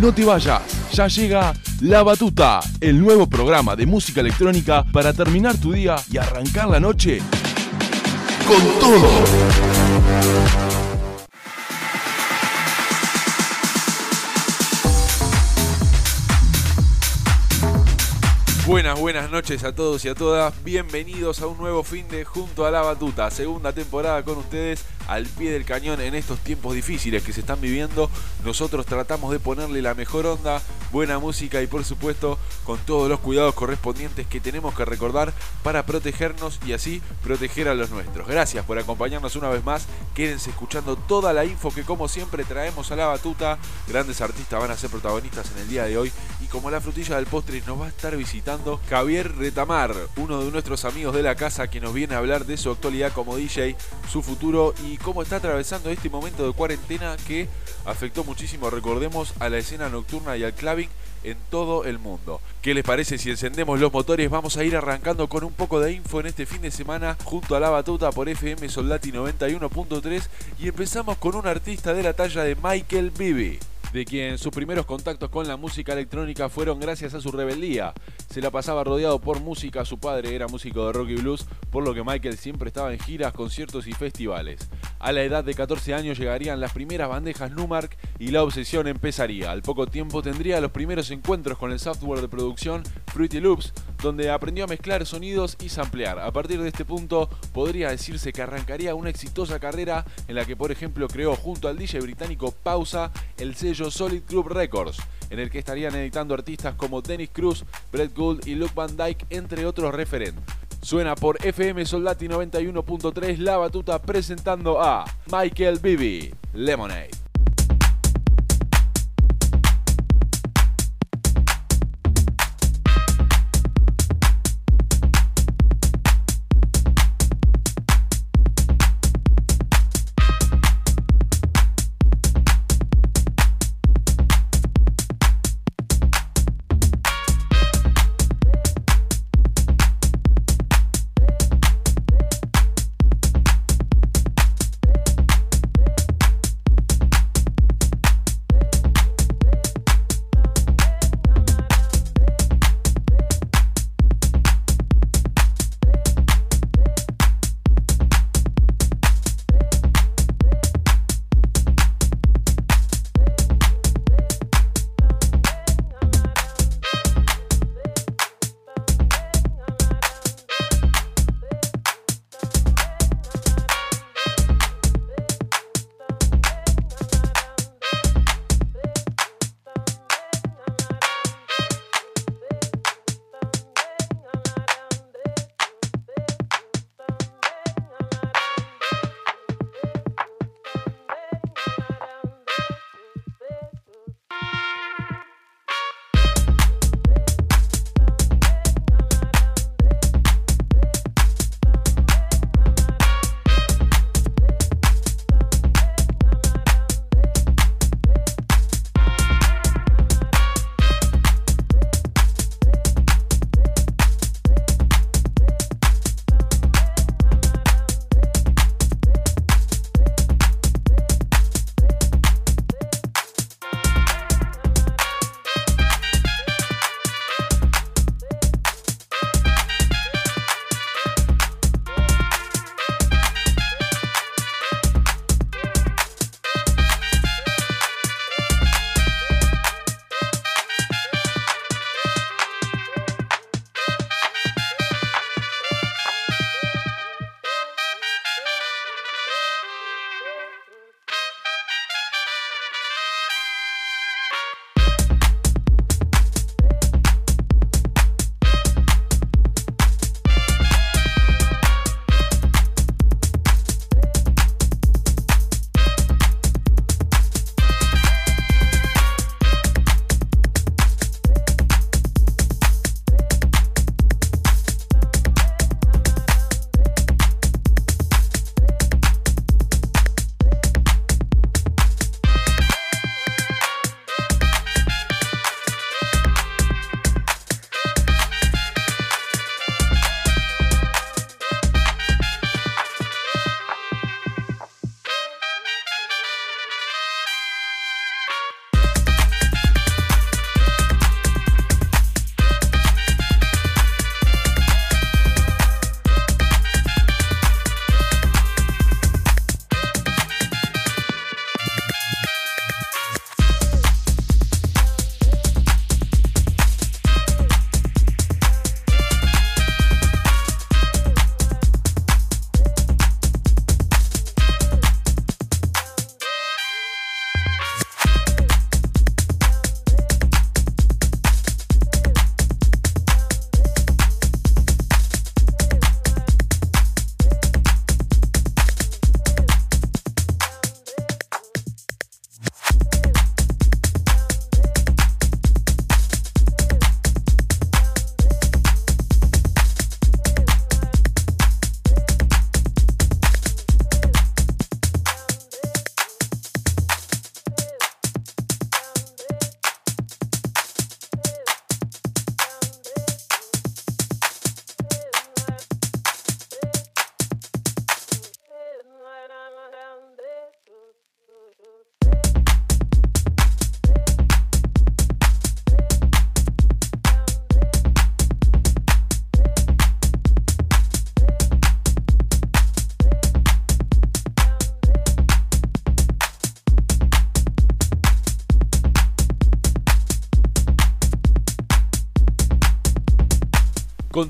No te vayas, ya llega La Batuta, el nuevo programa de música electrónica para terminar tu día y arrancar la noche con todo. Buenas, buenas noches a todos y a todas. Bienvenidos a un nuevo fin de Junto a la Batuta, segunda temporada con ustedes al pie del cañón en estos tiempos difíciles que se están viviendo. Nosotros tratamos de ponerle la mejor onda, buena música y por supuesto con todos los cuidados correspondientes que tenemos que recordar para protegernos y así proteger a los nuestros. Gracias por acompañarnos una vez más. Quédense escuchando toda la info que como siempre traemos a la batuta. Grandes artistas van a ser protagonistas en el día de hoy y como la frutilla del postre nos va a estar visitando Javier Retamar, uno de nuestros amigos de la casa que nos viene a hablar de su actualidad como DJ, su futuro y cómo está atravesando este momento de cuarentena que afectó muchísimo, recordemos, a la escena nocturna y al clubbing en todo el mundo. ¿Qué les parece si encendemos los motores? Vamos a ir arrancando con un poco de info en este fin de semana junto a la batuta por FM Soldati 91.3 y empezamos con un artista de la talla de Michael Bibi de quien sus primeros contactos con la música electrónica fueron gracias a su rebeldía. Se la pasaba rodeado por música, su padre era músico de rock y blues, por lo que Michael siempre estaba en giras, conciertos y festivales. A la edad de 14 años llegarían las primeras bandejas Numark y la obsesión empezaría. Al poco tiempo tendría los primeros encuentros con el software de producción Fruity Loops, donde aprendió a mezclar sonidos y samplear. A partir de este punto podría decirse que arrancaría una exitosa carrera en la que por ejemplo creó junto al DJ británico Pausa el sello Solid Group Records, en el que estarían editando artistas como Dennis Cruz, Brett Gould y Luke Van Dyke, entre otros referentes. Suena por FM Soldati 91.3 La Batuta presentando a Michael Bibi, Lemonade.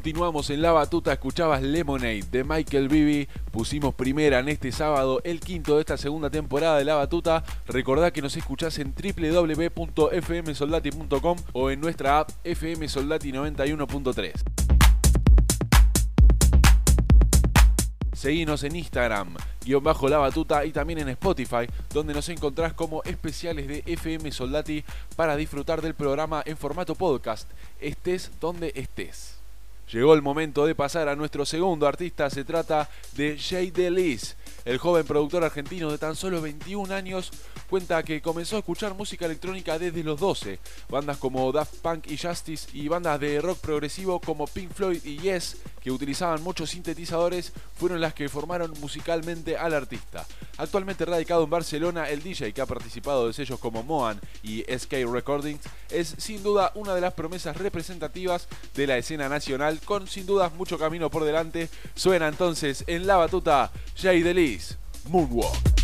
Continuamos en la batuta, escuchabas Lemonade de Michael Bibi. Pusimos primera en este sábado, el quinto de esta segunda temporada de la batuta. Recordá que nos escuchás en www.fmsoldati.com o en nuestra app FM Soldati 91.3. Seguinos en Instagram, guion bajo la batuta y también en Spotify, donde nos encontrás como especiales de FM Soldati para disfrutar del programa en formato podcast, estés donde estés. Llegó el momento de pasar a nuestro segundo artista, se trata de Jay Delis. El joven productor argentino de tan solo 21 años cuenta que comenzó a escuchar música electrónica desde los 12. Bandas como Daft Punk y Justice y bandas de rock progresivo como Pink Floyd y Yes, que utilizaban muchos sintetizadores, fueron las que formaron musicalmente al artista. Actualmente radicado en Barcelona, el DJ que ha participado de sellos como Moan y SK Recordings es sin duda una de las promesas representativas de la escena nacional, con sin dudas mucho camino por delante. Suena entonces en la batuta Jay Delis. Moonwalk.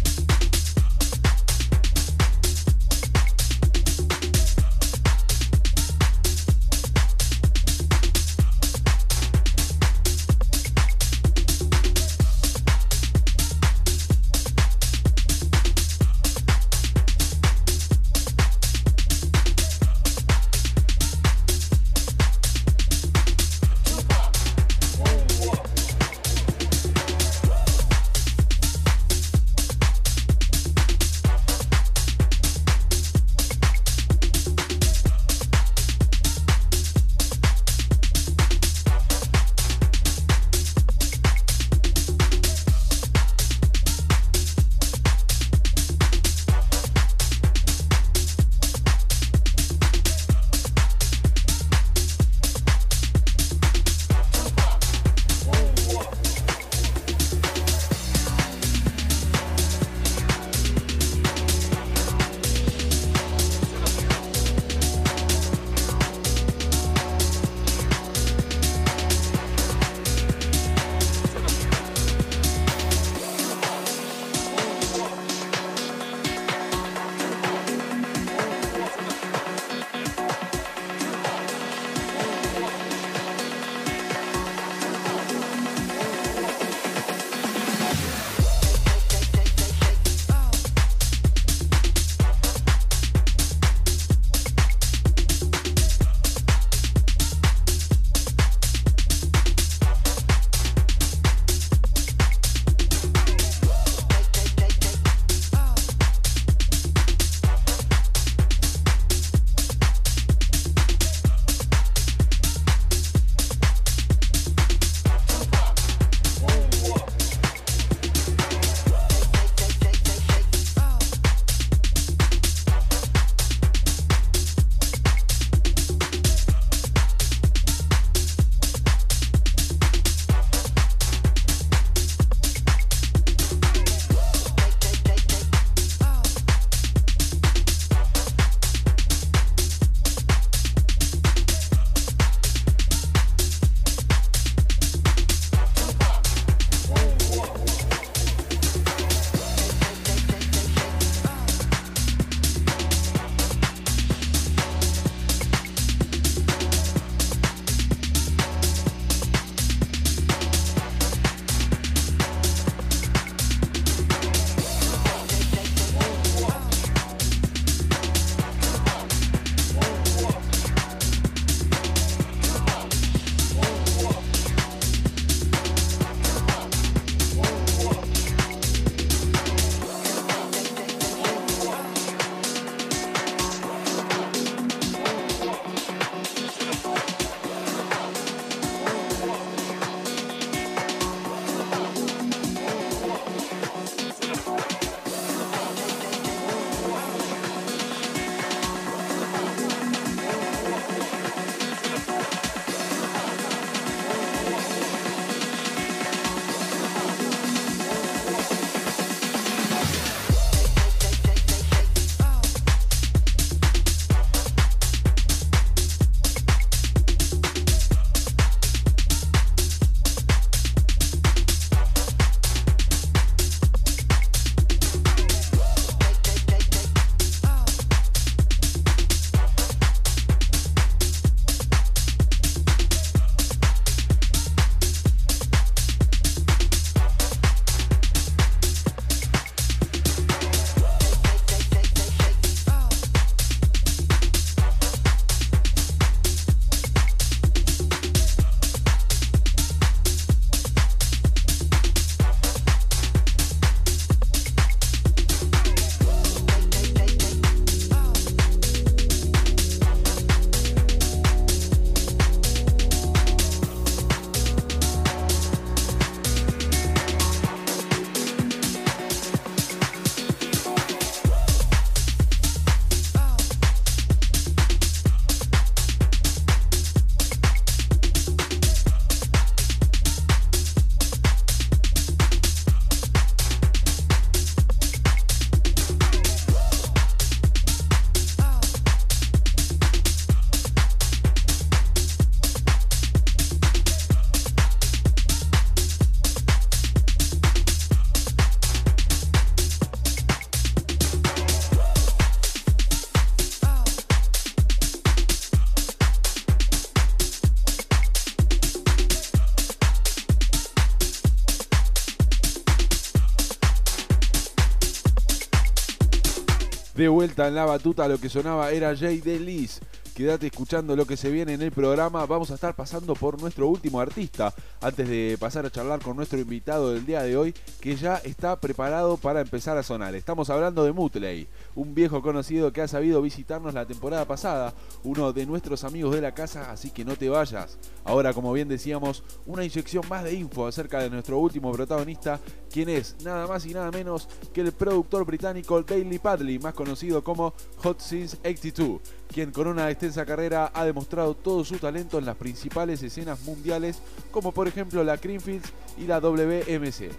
De vuelta en la batuta, lo que sonaba era Jay Delis Quédate escuchando lo que se viene en el programa. Vamos a estar pasando por nuestro último artista antes de pasar a charlar con nuestro invitado del día de hoy que ya está preparado para empezar a sonar. Estamos hablando de Mutley, un viejo conocido que ha sabido visitarnos la temporada pasada, uno de nuestros amigos de la casa, así que no te vayas. Ahora, como bien decíamos, una inyección más de info acerca de nuestro último protagonista, quien es nada más y nada menos que el productor británico Daily Padley, más conocido como Hot Since 82 quien con una extensa carrera ha demostrado todo su talento en las principales escenas mundiales, como por ejemplo la Creamfields y la WMC.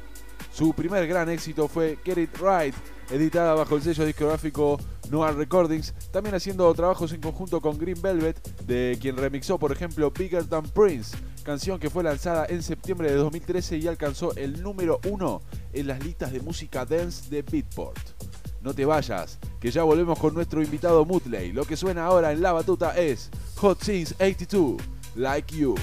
Su primer gran éxito fue Get It Right, editada bajo el sello discográfico Noir Recordings, también haciendo trabajos en conjunto con Green Velvet, de quien remixó por ejemplo Bigger Than Prince, canción que fue lanzada en septiembre de 2013 y alcanzó el número uno en las listas de música dance de Beatport. No te vayas, que ya volvemos con nuestro invitado Mutley. Lo que suena ahora en la batuta es Hot Since 82, Like You.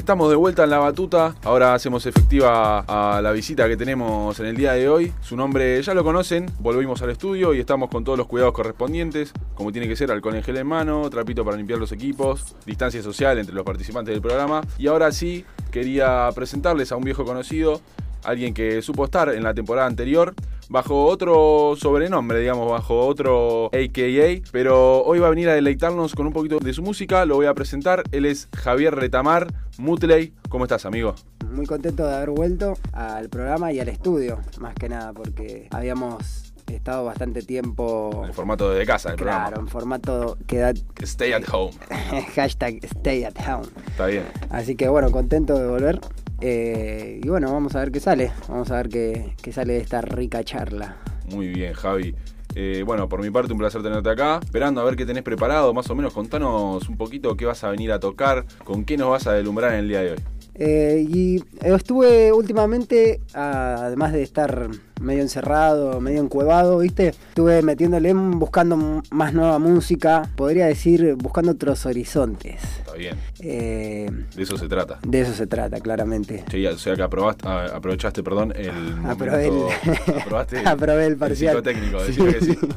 Estamos de vuelta en la batuta. Ahora hacemos efectiva a la visita que tenemos en el día de hoy. Su nombre ya lo conocen. Volvimos al estudio y estamos con todos los cuidados correspondientes, como tiene que ser, alcohol en gel en mano, trapito para limpiar los equipos, distancia social entre los participantes del programa. Y ahora sí, quería presentarles a un viejo conocido, alguien que supo estar en la temporada anterior bajo otro sobrenombre, digamos, bajo otro AKA, pero hoy va a venir a deleitarnos con un poquito de su música, lo voy a presentar, él es Javier Retamar, Mutley, ¿cómo estás amigo? Muy contento de haber vuelto al programa y al estudio, más que nada, porque habíamos estado bastante tiempo... En formato de casa, el claro, programa. en formato que da... Stay at home. hashtag stay at home. Está bien. Así que bueno, contento de volver. Eh, y bueno, vamos a ver qué sale. Vamos a ver qué, qué sale de esta rica charla. Muy bien, Javi. Eh, bueno, por mi parte un placer tenerte acá. Esperando a ver qué tenés preparado, más o menos contanos un poquito qué vas a venir a tocar, con qué nos vas a deslumbrar en el día de hoy. Eh, y estuve últimamente, además de estar medio encerrado, medio encuevado, ¿viste? Estuve metiéndole, buscando más nueva música, podría decir, buscando otros horizontes. Está bien. Eh, de eso se trata. De eso se trata, claramente. Sí, o sea que aprobaste, aprovechaste, perdón, el Aprobé momento, el, aprobaste Aprobé el parcial. El sí, que sí.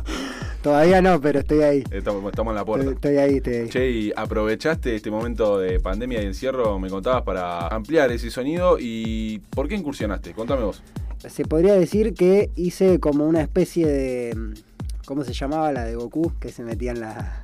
Todavía no, pero estoy ahí. Estamos, estamos, en la puerta. Estoy ahí, estoy ahí. Che, y aprovechaste este momento de pandemia y encierro, me contabas, para ampliar ese sonido y ¿por qué incursionaste? Contame vos. Se podría decir que hice como una especie de... ¿Cómo se llamaba la de Goku? Que se metía en la...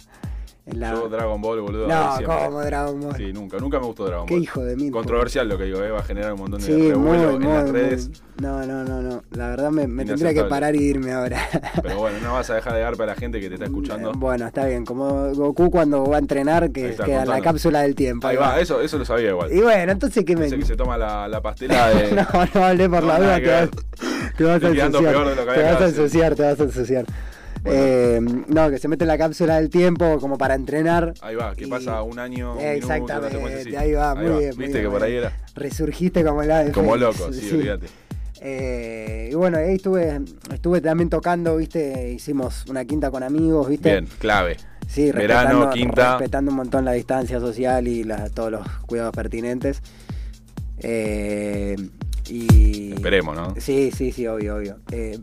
Yo Dragon Ball, boludo. No, ¿cómo Dragon Ball? Sí, nunca, nunca me gustó Dragon Ball. Qué hijo de mí. Controversial lo que digo, ¿eh? va a generar un montón de sí, revuelo muy, en las muy, redes. No, no, no, no. La verdad me, me tendría que parar y irme ahora. Pero bueno, no vas a dejar de dar para la gente que te está escuchando. Bueno, está bien. Como Goku cuando va a entrenar, que queda en la cápsula del tiempo. Ahí, va, Eso, eso lo sabía igual. Y bueno, entonces que me. que se toma la, la pastela de. no, no hablé por la duda, que, vas, te vas a ensuciar. Te vas a ensuciar, te vas a ensuciar. Eh, no, que se mete en la cápsula del tiempo como para entrenar. Ahí va, que pasa un año. Un exactamente, minuto, ahí va, muy bien. Viste que por ahí era. Resurgiste como el ave. Como loco, sí, olvídate. Eh, y bueno, ahí estuve, estuve también tocando, viste, hicimos una quinta con amigos, viste. Bien, clave. Sí, Verano, quinta. respetando un montón la distancia social y la, todos los cuidados pertinentes. Eh, y. Esperemos, ¿no? Sí, sí, sí, obvio, obvio. Eh,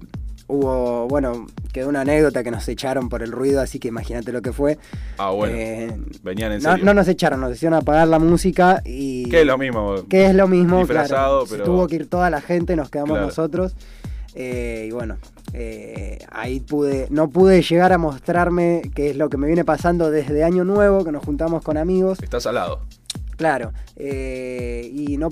hubo, bueno, quedó una anécdota que nos echaron por el ruido, así que imagínate lo que fue. Ah, bueno. Eh, Venían en serio. No, nos echaron, nos hicieron apagar la música y. Que es lo mismo. Que es lo mismo, claro. Tuvo que ir toda la gente, nos quedamos nosotros. Eh, y bueno, eh, ahí pude, no pude llegar a mostrarme qué es lo que me viene pasando desde Año Nuevo, que nos juntamos con amigos. Estás al lado. Claro, y no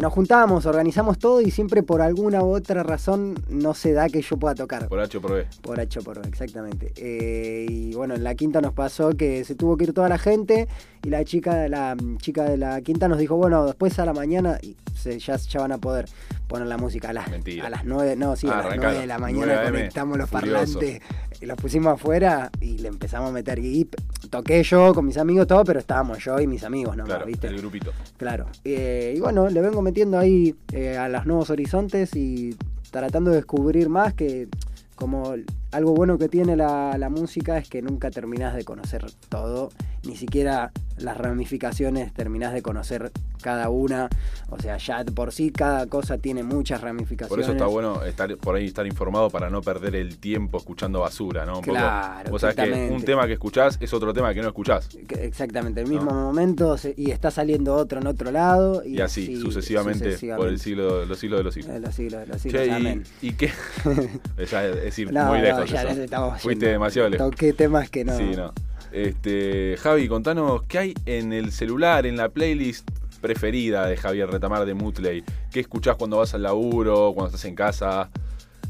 nos juntamos, organizamos todo y siempre por alguna u otra razón no se da que yo pueda tocar. Por H o por B. Por H o por B, exactamente. Eh, y bueno, en la quinta nos pasó que se tuvo que ir toda la gente y la chica, la chica de la quinta nos dijo, bueno, después a la mañana se, ya, ya van a poder poner la música a las, a las 9, no, sí, a las 9 de la mañana conectamos los parlantes, y los pusimos afuera y le empezamos a meter. Y toqué yo con mis amigos todo, pero estábamos yo y mis amigos ¿no? claro, ¿viste? El grupito. Claro. Eh, y bueno, le vengo metiendo ahí eh, a los nuevos horizontes y tratando de descubrir más que como algo bueno que tiene la, la, música es que nunca terminás de conocer todo, ni siquiera las ramificaciones terminás de conocer cada una. O sea, ya por sí cada cosa tiene muchas ramificaciones. Por eso está bueno estar por ahí estar informado para no perder el tiempo escuchando basura, ¿no? Un claro. Poco, vos sabés que un tema que escuchás es otro tema que no escuchás. Exactamente, el mismo momento y está saliendo otro en otro lado. Y, así, sucesivamente, por el siglo, los siglos de los siglos. Los siglos de los siglos. Che, y, qué? ya es decir, muy lejos. ya eso. Fuiste demasiado lejos. Toqué temas que no. Sí, no. Este, Javi, contanos, ¿qué hay en el celular, en la playlist preferida de Javier Retamar de Mutley? ¿Qué escuchás cuando vas al laburo, cuando estás en casa?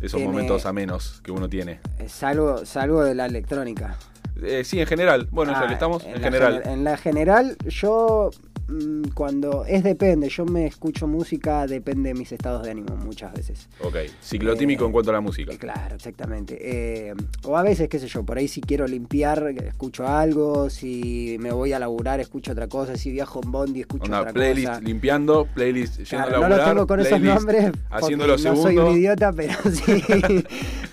Esos momentos amenos que uno tiene. Salgo, salgo de la electrónica. Eh, sí, en general. Bueno, ah, estamos, en, general. en la general, yo cuando es depende, yo me escucho música, depende de mis estados de ánimo muchas veces. Ok, ciclotímico en cuanto a la música. Eh, claro, exactamente. Eh, o a veces, qué sé yo, por ahí si quiero limpiar, escucho algo, si me voy a laburar, escucho otra cosa, si viajo en Bondi, escucho otra playlist cosa. limpiando, playlist yendo a laburar, No lo tengo con esos nombres, haciendo lo no soy un idiota, pero sí,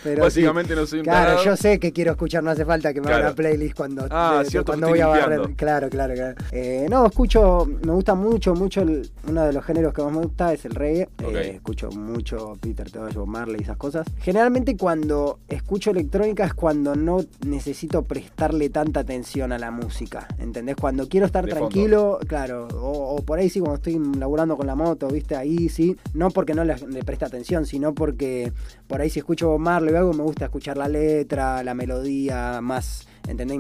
Pero Básicamente sí. no soy un Claro, tarado. yo sé que quiero escuchar, no hace falta que me haga Claro. una playlist cuando, Ah, cierto, cuando voy a barrer. Claro, claro, claro. Eh, no, escucho, me gusta mucho, mucho, el- uno de los géneros que más me gusta es el reggae. Eh, escucho mucho Peter Tosh, Marley y esas cosas. Generalmente cuando escucho electrónica es cuando no necesito prestarle tanta atención a la música, ¿entendés? Cuando quiero estar De fondo. tranquilo, claro, o, o por ahí sí cuando estoy laburando con la moto, ¿viste? Ahí sí, no porque no le, le preste atención, sino porque por ahí si escucho Bob Marley o algo me gusta escuchar la letra, la melodía, más,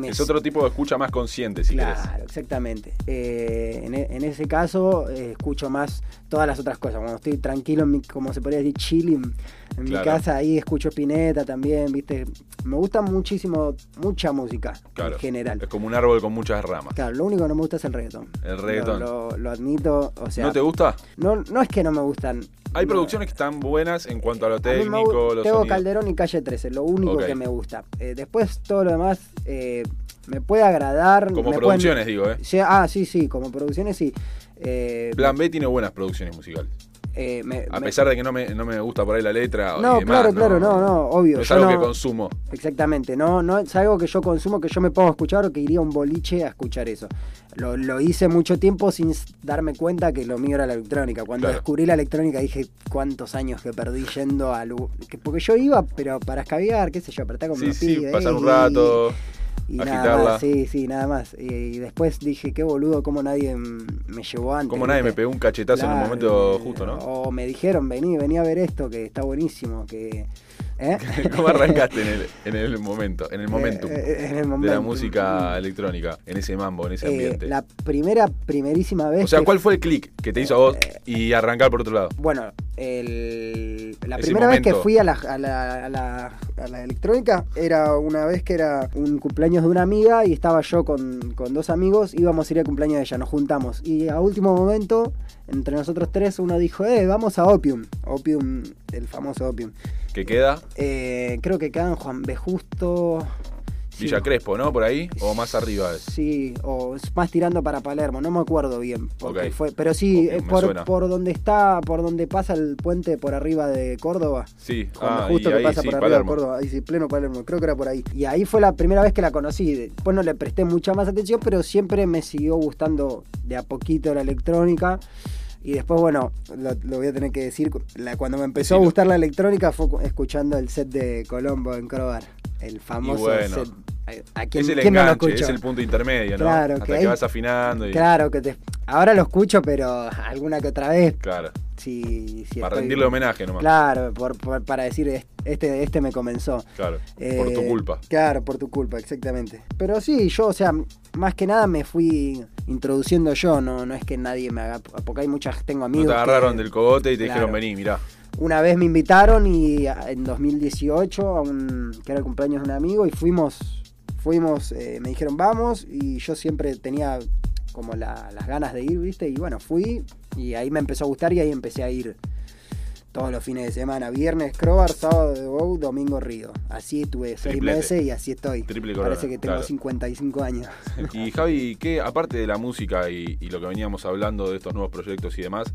Es otro tipo de escucha más consciente, si claro, querés. exactamente. Eh, en, e- en ese caso eh, escucho más todas las otras cosas. Cuando estoy tranquilo, en mi- como se podría decir, chilling en mi casa, ahí escucho Spinetta también, ¿viste? Me gusta muchísimo, mucha música Claro. en general. Es como un árbol con muchas ramas. Claro, lo único que no me gusta es el reggaetón. El reggaetón. Lo, lo- lo admito, o sea... ¿No te gusta? No, no es que no me gustan. Hay No, producciones que están buenas en cuanto a lo a técnico, gu- los sonidos. Calderón y Calle 13, lo único que me gusta. Eh, después todo lo demás eh, me puede agradar. Como me pueden- producciones, digo, ¿eh? Ah, sí, sí, como producciones sí. Eh, Plan B tiene buenas producciones musicales. eh, me- A me- pesar de que no me, no me gusta por ahí la letra y No, demás, claro, claro, no, no, obvio. Es algo que consumo. Exactamente, no, no es algo que yo consumo, que yo me a escuchar o que iría a un boliche a escuchar eso. Lo, lo hice mucho tiempo sin darme cuenta que lo mío era la electrónica. Cuando Claro. descubrí la electrónica dije cuántos años que perdí yendo a... Porque yo iba, pero para escabiar, qué sé yo, apretar con Sí, los sí, pibes, pasar un y- rato. Y nada agitarla. más, sí, sí, nada más. Y, y después dije, qué boludo, cómo nadie me llevó antes. Como nadie me pegó un cachetazo en Claro, momento justo, ¿no? O me dijeron, vení, vení a ver esto, que está buenísimo, que... ¿eh? ¿Cómo arrancaste en el, en el momento, en el momentum Eh, eh, en el de la música electrónica, en ese mambo, en ese Eh, ambiente? la primera, primerísima vez o sea, ¿cuál fue el click que te hizo a vos y arrancar por otro lado? Bueno, el- la Ese primera vez que fui a la, a, la, a la- a la electrónica era una vez que era un cumpleaños de una amiga y estaba yo con, con dos amigos, íbamos a ir al cumpleaños de ella, nos juntamos. Y a último momento, entre nosotros tres, uno dijo, eh, vamos a Opium. Opium, el famoso Opium. ¿Qué queda? Eh, creo que quedan Juan B. Justo... sí, Villa Crespo, ¿no? Por ahí, o más arriba. es? Sí, o más tirando para Palermo, no me acuerdo bien. Porque fue, pero sí, por, por donde está, por donde pasa el puente por arriba de Córdoba. Sí, ah, justo y que ahí pasa sí, por arriba de. Córdoba, ahí sí, pleno Palermo, creo que era por ahí. Y ahí fue la primera vez que la conocí. Después no le presté mucha más atención, pero siempre me siguió gustando de a poquito la electrónica. Y después, bueno, lo, lo voy a tener que decir, la- cuando me empezó Decilo. a gustar la electrónica fue cu- escuchando el set de Colombo en Crobar. El famoso bueno. set. ¿A, a quién, Es el quién no lo enganche, es el punto intermedio, ¿no? Claro, Hasta que que, ahí- vas afinando y... Claro que te, ahora lo escucho, pero alguna que otra vez, Claro, si, si para estoy- rendirle homenaje nomás. Claro, por, por- para decir, este, este me comenzó. Claro, por tu Eh, culpa. Claro, por tu culpa, exactamente. Pero sí, yo, o sea, más que nada me fui introduciendo yo, no, no es que nadie me haga, porque hay muchas, tengo No amigos. te agarraron que del cogote y te Claro. dijeron, vení, mirá. Una vez me invitaron y en 2018, a un, que era el cumpleaños de un amigo, y fuimos, fuimos, eh, me dijeron vamos, y yo siempre tenía como la- las ganas de ir, ¿viste? Y bueno, fui, y ahí me empezó a gustar y ahí empecé a ir todos los fines de semana. Viernes Crobar, sábado de Bow, domingo Río. Así estuve seis Triplete. meses y así estoy. Triple corona, Parece que tengo claro. 55 años. Y Javi, ¿qué, aparte de la música y, y lo que veníamos hablando de estos nuevos proyectos y demás,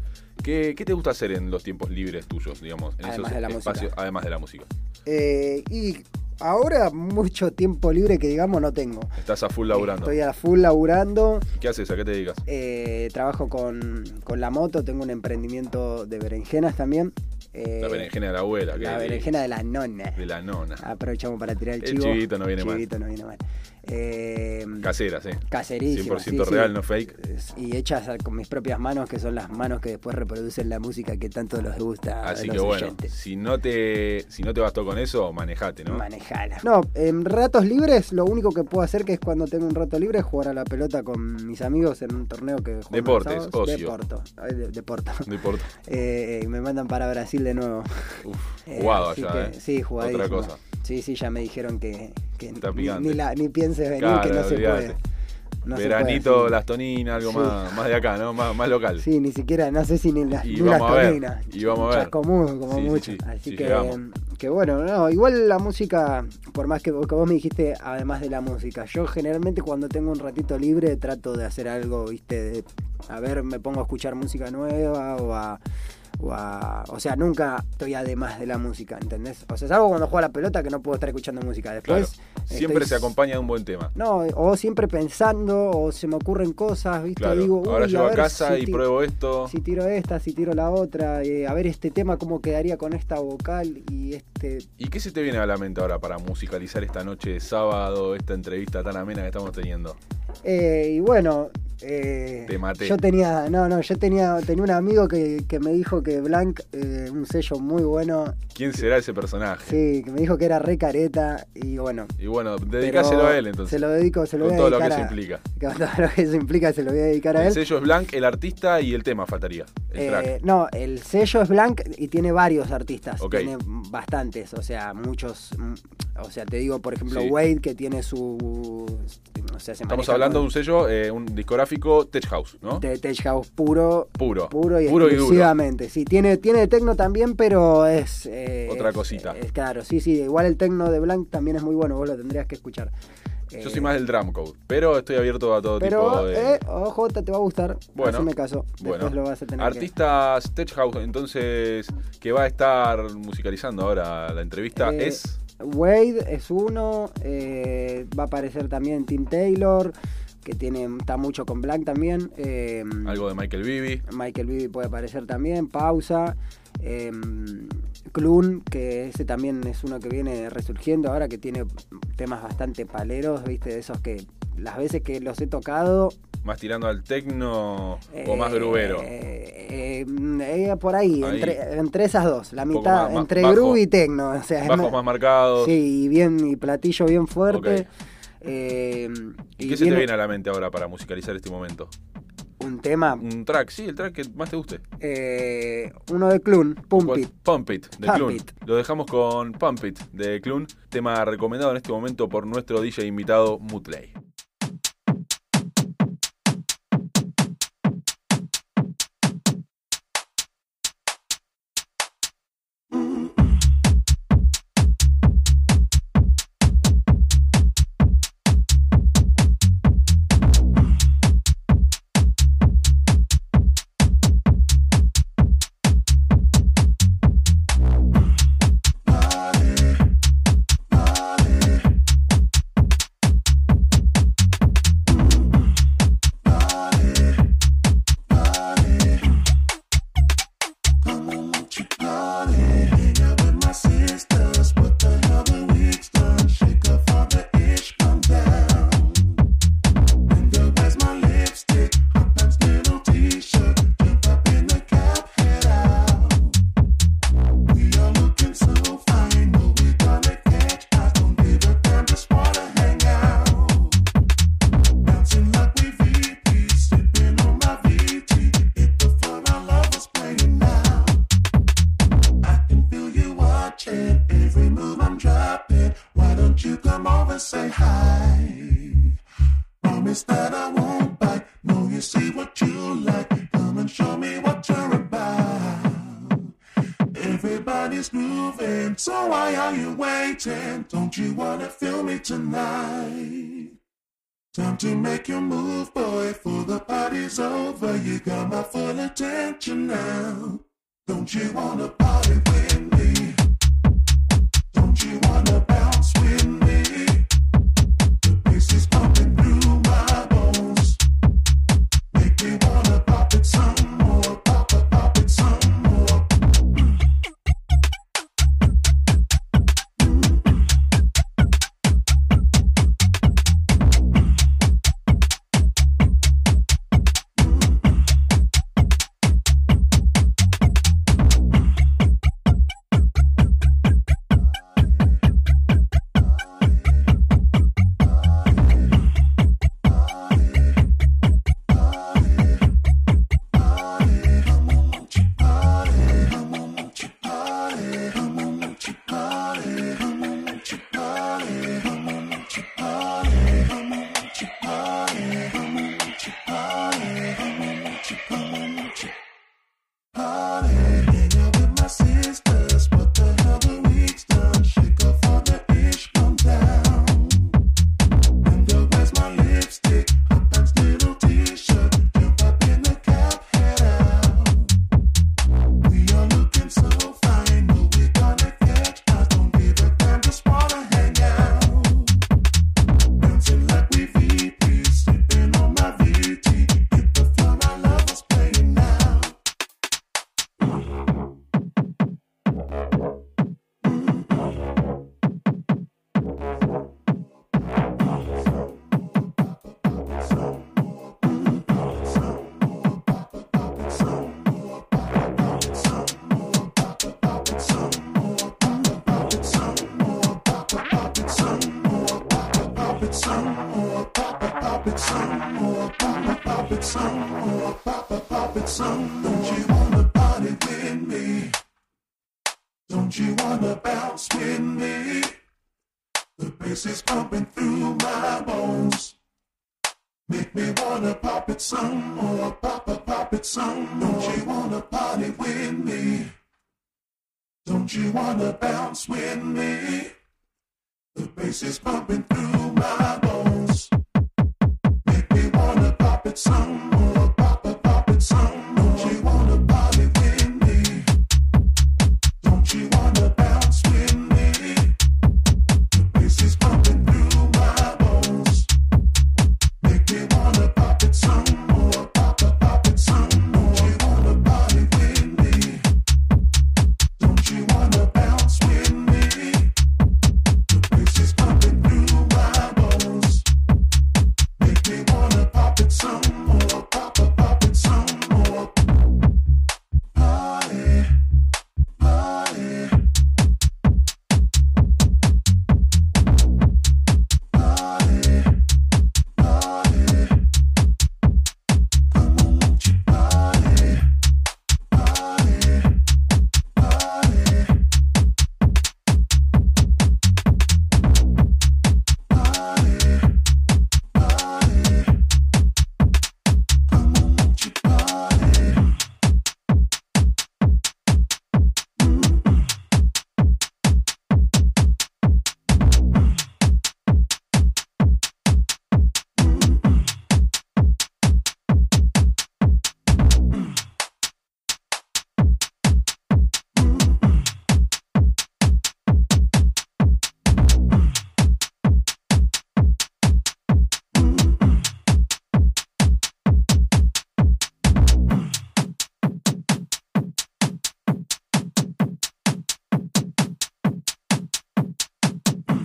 ¿qué, qué te gusta hacer en los tiempos libres tuyos, digamos? En Además esos de la espacios, música. además de la música. Eh, y ahora mucho tiempo libre que digamos no tengo. Estás a full laburando. Estoy a full laburando. ¿Qué haces? ¿A qué te dedicas? Eh, trabajo con, con la moto, tengo un emprendimiento de berenjenas también. Eh, la berenjena de la abuela. la berenjena de la nona. De la nona. Aprovechamos para tirar el El chivo. chivito no viene mal. Chivito no viene mal. Eh, Caseras, ¿eh? caserísimo. 100% real, no fake. Y hechas con mis propias manos, que son las manos que después reproducen la música que tanto les gusta Así a que bueno, oyentes. si no te si no te bastó con eso, manejate, ¿no? Manejala. No, en ratos libres, lo único que puedo hacer que es cuando tengo un rato libre es jugar a la pelota con mis amigos en un torneo que jugamos Deportes, ocio. Deporto, deporto. Importa. Eh, y me mandan para Brasil de nuevo. Uf, Eh, jugado así allá, que- ¿eh? Sí, jugadísimo. Otra cosa. Sí, sí, ya me dijeron que, que Está ni, ni, la- ni pienses venir, Claro, que no se puede. No Veranito, puede, sí. las toninas, algo Sí. más, más de acá, ¿no? Más, más local. Sí, ni siquiera, no sé si ni las, Y las toninas. y vamos a ver. Chascomús, como Sí, mucho. sí, Así sí que, que bueno, no, igual la música, por más que, vos- que vos me dijiste, además de la música, yo generalmente cuando tengo un ratito libre trato de hacer algo, viste, de, a ver, me pongo a escuchar música nueva o a, o a- O sea, nunca estoy además de la música, ¿entendés? O sea, salvo cuando juego a la pelota que no puedo estar escuchando música. Claro. Después. Siempre estoy- se acompaña de un buen tema. No, o siempre pensando, o se me ocurren cosas, ¿viste? Claro. Digo, Ahora "Uy, llego a ver casa si y pruebo esto. Si tiro esta, si tiro la otra, eh, a ver este tema cómo quedaría con esta vocal y este ¿Y qué se te viene a la mente ahora para musicalizar esta noche de sábado, esta entrevista tan amena que estamos teniendo? Eh, y bueno, eh, Te maté. yo tenía, no, no, yo tenía, tenía un amigo que, que me dijo que Blanc, eh, un sello muy bueno, ¿Quién será ese personaje? sí, que me dijo que era re careta y bueno. Y bueno, dedicáselo a él entonces. Se lo dedico, se lo con voy a todo lo que dedicar eso implica. Con todo lo que eso implica se lo voy a dedicar a El él. sello es Blanc, el artista y el tema faltaría. El Eh, track. no, el sello es Blanc y tiene varios artistas. Tiene bastantes, o sea, muchos. mm, O sea, te digo, por ejemplo, Sí. Wade, que tiene su. O sea, se Estamos hablando de un sello, un discográfico Tech House, ¿no? de Tech House puro. Puro. Puro y Puro y duro. exclusivamente. Sí, tiene, tiene tecno también, pero es. eh, Otra es- cosita. es- claro, sí, sí. Igual el tecno de Blanc también es muy bueno, vos lo tendrías que escuchar. Yo Eh, soy más del drum code, pero estoy abierto a todo tipo Pero, de. eh, ojo, te, te va a gustar. Bueno, me caso. bueno. Lo vas a tener que- Artistas Tech House, entonces, que va a estar musicalizando ahora la entrevista Eh, es. Wade es uno, eh, va a aparecer también Tim Taylor, que tiene, está mucho con Black también. eh, Algo de Michael Bibi. Michael Bibi puede aparecer también, Pausa. Eh, Clun, que ese también es uno que viene resurgiendo ahora, que tiene temas bastante paleros, ¿viste? De esos que las veces que los he tocado. Más tirando al tecno o más eh, grubero. eh, eh, por ahí, Ahí. Entre, entre esas dos, la mitad, más- más entre bajo. groove y techno. O sea, Bajos más- marcados. Sí, y bien, y platillo bien fuerte. Eh, ¿Y qué se te viene a la mente ahora para musicalizar este momento? Un tema, Un track, sí, el track que más te guste. eh, uno de Clun, Pump ¿Cuál? It. Pump It, de Pump Clun. It. Lo dejamos con Pump It, de Clun. Tema recomendado en este momento por nuestro DJ invitado, Mutley. Don't you wanna party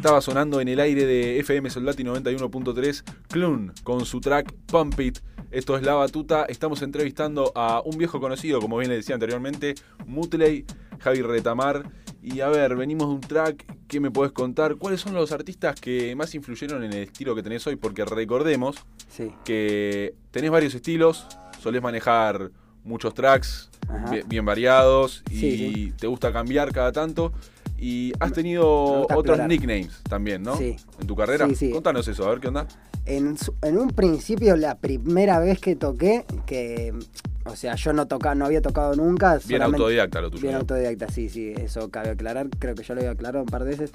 Estaba sonando en el aire de FM Soldati 91.3 Clun con su track Pump It. Esto es La Batuta. Estamos entrevistando a un viejo conocido, como bien le decía anteriormente, Mutley, Javi Retamar. Y a ver, venimos de un track. ¿Qué me puedes contar? ¿Cuáles son los artistas que más influyeron en el estilo que tenés hoy? Porque recordemos Sí. que tenés varios estilos, solés manejar muchos tracks. Bien, bien variados y Sí, sí. te gusta cambiar cada tanto. Y has tenido otros explorar. nicknames también, ¿no? Sí. En tu carrera. Sí, sí. Contanos eso, a ver qué onda. En, en un principio, la primera vez que toqué, que, o sea, yo no toca, no había tocado nunca. Bien autodidacta lo tuyo. Bien ¿no? autodidacta, sí, sí, eso cabe aclarar. Creo que yo lo había aclarado un par de veces,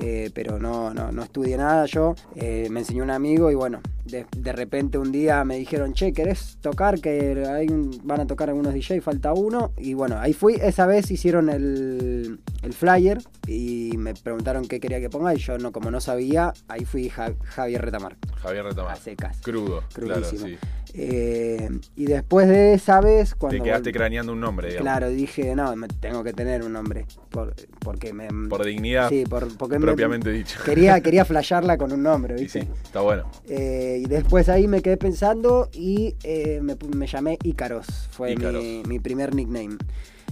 eh, pero no, no, no estudié nada yo. Eh, me enseñó un amigo y bueno, de, de repente un día me dijeron, che, ¿querés tocar? Que hay un- van a tocar algunos DJ, falta uno. Y bueno, ahí fui. Esa vez hicieron el, el flyer y me preguntaron qué quería que ponga y yo no, como no sabía, ahí fui Ja- Javier Retamar. Javier Retamar. A secas. Crudo, claro, Crudísimo. sí. Eh, y después de esa vez, cuando... Te quedaste craneando un nombre, digamos. Claro, dije, no, me- tengo que tener un nombre. Por, porque me. Por dignidad, Sí, por, porque me- propiamente dicho. Quería, quería flashearla con un nombre, Y ¿viste? sí, está bueno. Eh, y después ahí me quedé pensando y eh, me, me llamé Ícaros. Fue Ícaros. Mi, mi primer nickname.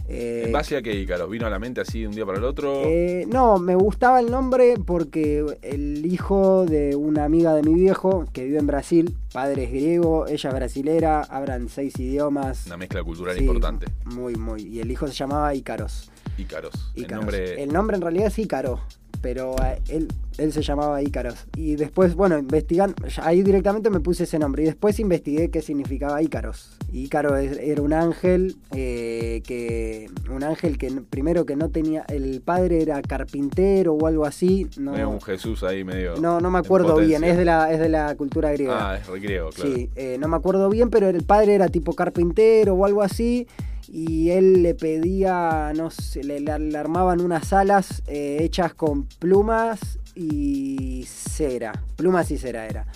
Eh, ¿En base a qué, Ícaro? ¿Vino a la mente así de un día para el otro? eh, no, me gustaba el nombre porque el hijo de una amiga de mi viejo que vive en Brasil, padre es griego, ella es brasilera, hablan seis idiomas. Una mezcla cultural Sí, importante. Muy, muy. Y el hijo se llamaba Ícaros. Ícaros. El nombre. El nombre en realidad es Ícaro, pero eh, él, él se llamaba Ícaros. Y después, bueno, investigando, ya ahí directamente me puse ese nombre. Y después investigué qué significaba Ícaros. Ícaro era un ángel eh, que. Un ángel que primero que no tenía. El padre era carpintero o algo así. No, un Jesús ahí medio. no, no me acuerdo bien, es de la, es de la cultura griega. Ah, es recreo, claro. Sí, eh, no me acuerdo bien, pero el padre era tipo carpintero o algo así. Y él le pedía, no sé, le, le- le armaban unas alas eh, hechas con plumas y cera. Plumas y cera era.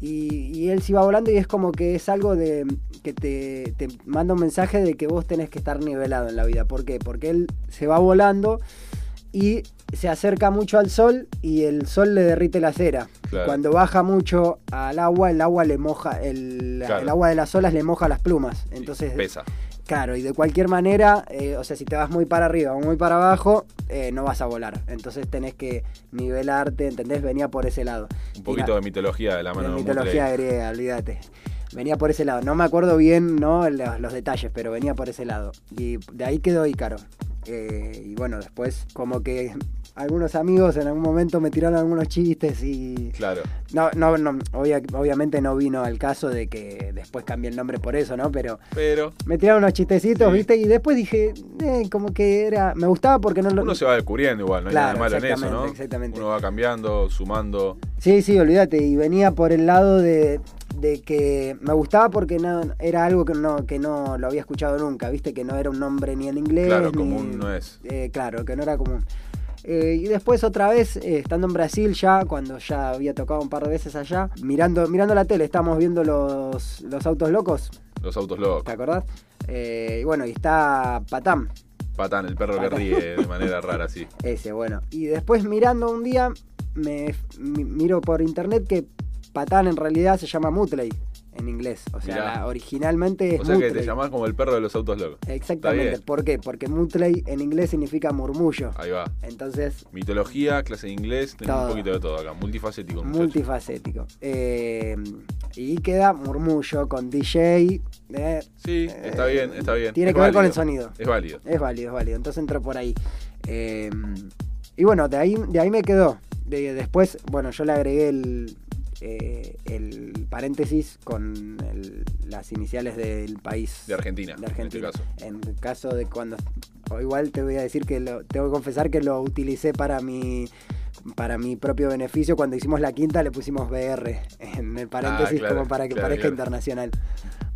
Y, y él se iba volando y es como que es algo de que te, te manda un mensaje de que vos tenés que estar nivelado en la vida. ¿Por qué? Porque él se va volando y se acerca mucho al sol y el sol le derrite la cera. Claro. Cuando baja mucho al agua, el agua le moja, el, Claro. el agua de las olas le moja las plumas. Entonces, pesa. Claro, y de cualquier manera, eh, o sea, si te vas muy para arriba o muy para abajo, eh, no vas a volar. Entonces tenés que nivelarte, ¿entendés? Venía por ese lado. Un poquito de mitología de la mano de de mitología Mutley. griega, olvídate. Venía por ese lado. No me acuerdo bien ¿no? los, los detalles, pero venía por ese lado. Y de ahí quedó Ícaro. Eh, y bueno, después como que algunos amigos en algún momento me tiraron algunos chistes y... Claro. No, no, no obvia- obviamente no vino al caso de que después cambie el nombre por eso, ¿no? Pero Pero me tiraron unos chistecitos, Sí. ¿viste? Y después dije, eh, como que era... Me gustaba porque no lo... uno se va descubriendo igual, no hay nada malo en eso, ¿no? exactamente. Uno va cambiando, sumando. Sí, sí, olvídate. Y venía por el lado de, de que me gustaba porque no, era algo que no, que no lo había escuchado nunca, viste, que no era un nombre ni en inglés. Claro, ni- común no es. eh, claro, que no era común. Eh, y después otra vez, eh, estando en Brasil ya, cuando ya había tocado un par de veces allá, mirando, mirando la tele, estábamos viendo los, los autos locos, Los autos locos. ¿te acordás? Eh, y bueno, y está Patam, Patán, el perro que Patán. ríe de manera rara, sí. ese, bueno. Y después mirando un día, me mi- miro por internet que Patán en realidad se llama Mutley en inglés. O sea, Mirá. originalmente es O sea que te llamás como el perro de los autos locos. Exactamente. ¿Por qué? Porque Mutley en inglés significa murmullo. Ahí va. Entonces, Mitología, clase de inglés, tenés un poquito de todo acá. Multifacético. multifacético. Eh, y queda murmullo con DJ. eh, Sí, está eh, bien, está bien. Tiene Es que ver con el sonido. Es válido. Es válido, es válido. Entonces entró por ahí. Y bueno, de ahí, de ahí me quedó. De- después, bueno, yo le agregué el, eh, el paréntesis con el- las iniciales del país. De Argentina, De Argentina. en este caso. En el caso de cuando. O igual te voy a decir que lo, tengo que confesar que lo utilicé para mi para mi propio beneficio. Cuando hicimos la quinta le pusimos BR en el paréntesis Ah, claro, como para que claro, parezca claro. internacional.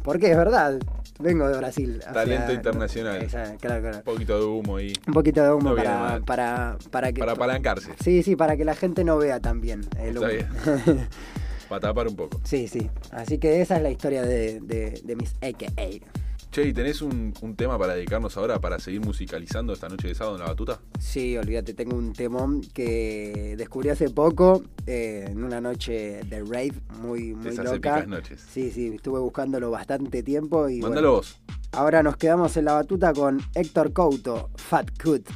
Porque es verdad, vengo de Brasil. o Talento sea, internacional. esa- claro, claro. Un poquito de humo ahí. Un poquito de humo No para, para, para que. Para apalancarse. Sí, sí, para que la gente no vea también el Está humo. bien. Para tapar un poco. sí, sí. Así que esa es la historia de, de, de mis AKA. Che, ¿y tenés un, un tema para dedicarnos ahora para seguir musicalizando esta noche de sábado en la batuta? Sí, olvídate, tengo un temón que descubrí hace poco eh, en una noche de rave muy, muy esas loca. épicas noches. Sí, sí, estuve buscándolo bastante tiempo y Mándalo bueno, vos. ahora nos quedamos en la batuta con Héctor Couto, Fat Cut.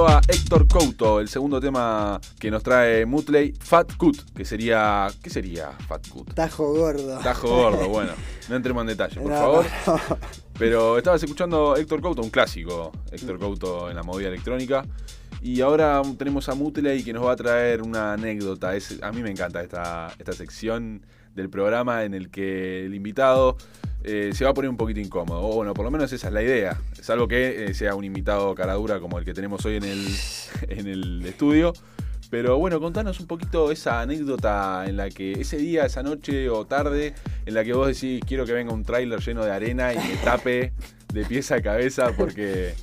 Escuchando a Héctor Couto, el segundo tema que nos trae Mutley, Fat Cut, que sería. ¿Qué sería Fat Cut? Tajo gordo. Tajo gordo, bueno, no entremos en detalle, por No, favor. no. Pero estabas escuchando Héctor Couto, un clásico, Héctor Couto en la movida electrónica. Y ahora tenemos a Mutley que nos va a traer una anécdota. Es, a mí me encanta esta, esta sección del programa en el que el invitado eh, se va a poner un poquito incómodo. O bueno, por lo menos esa es la idea. Salvo que eh, sea un invitado caradura como el que tenemos hoy en el, en el estudio. Pero bueno, contanos un poquito esa anécdota en la que ese día, esa noche o tarde, en la que vos decís, quiero que venga un tráiler lleno de arena y me tape de pies a cabeza porque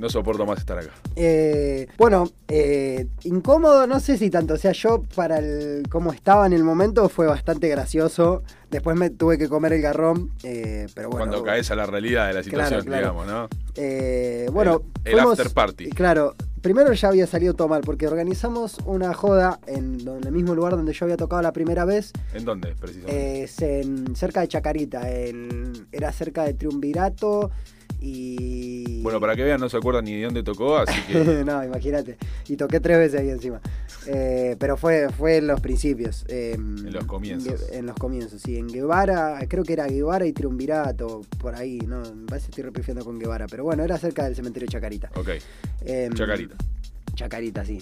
no soporto más estar acá. Eh, bueno, eh, incómodo, no sé si tanto. O sea, yo para el cómo estaba en el momento fue bastante gracioso. Después me tuve que comer el garrón, eh, pero bueno. Cuando caes a la realidad de la situación, claro. digamos, ¿no? Eh, bueno, El- el after party. Claro, primero ya había salido todo mal porque organizamos una joda en, en el mismo lugar donde yo había tocado la primera vez. ¿En dónde, precisamente? eh, es en- cerca de Chacarita. en- era cerca de Triunvirato y. bueno, para que vean, no se acuerdan ni de dónde tocó, así que no, imagínate. Y toqué tres veces ahí encima. Eh, pero fue, fue en los principios. eh, en los comienzos. En los comienzos, sí. En Guevara, creo que era Guevara y Triunvirato, por ahí. No, me parece que estoy repitiendo con Guevara. Pero bueno, era cerca del cementerio Chacarita. ok, Em, Chacarita. Chacarita, sí.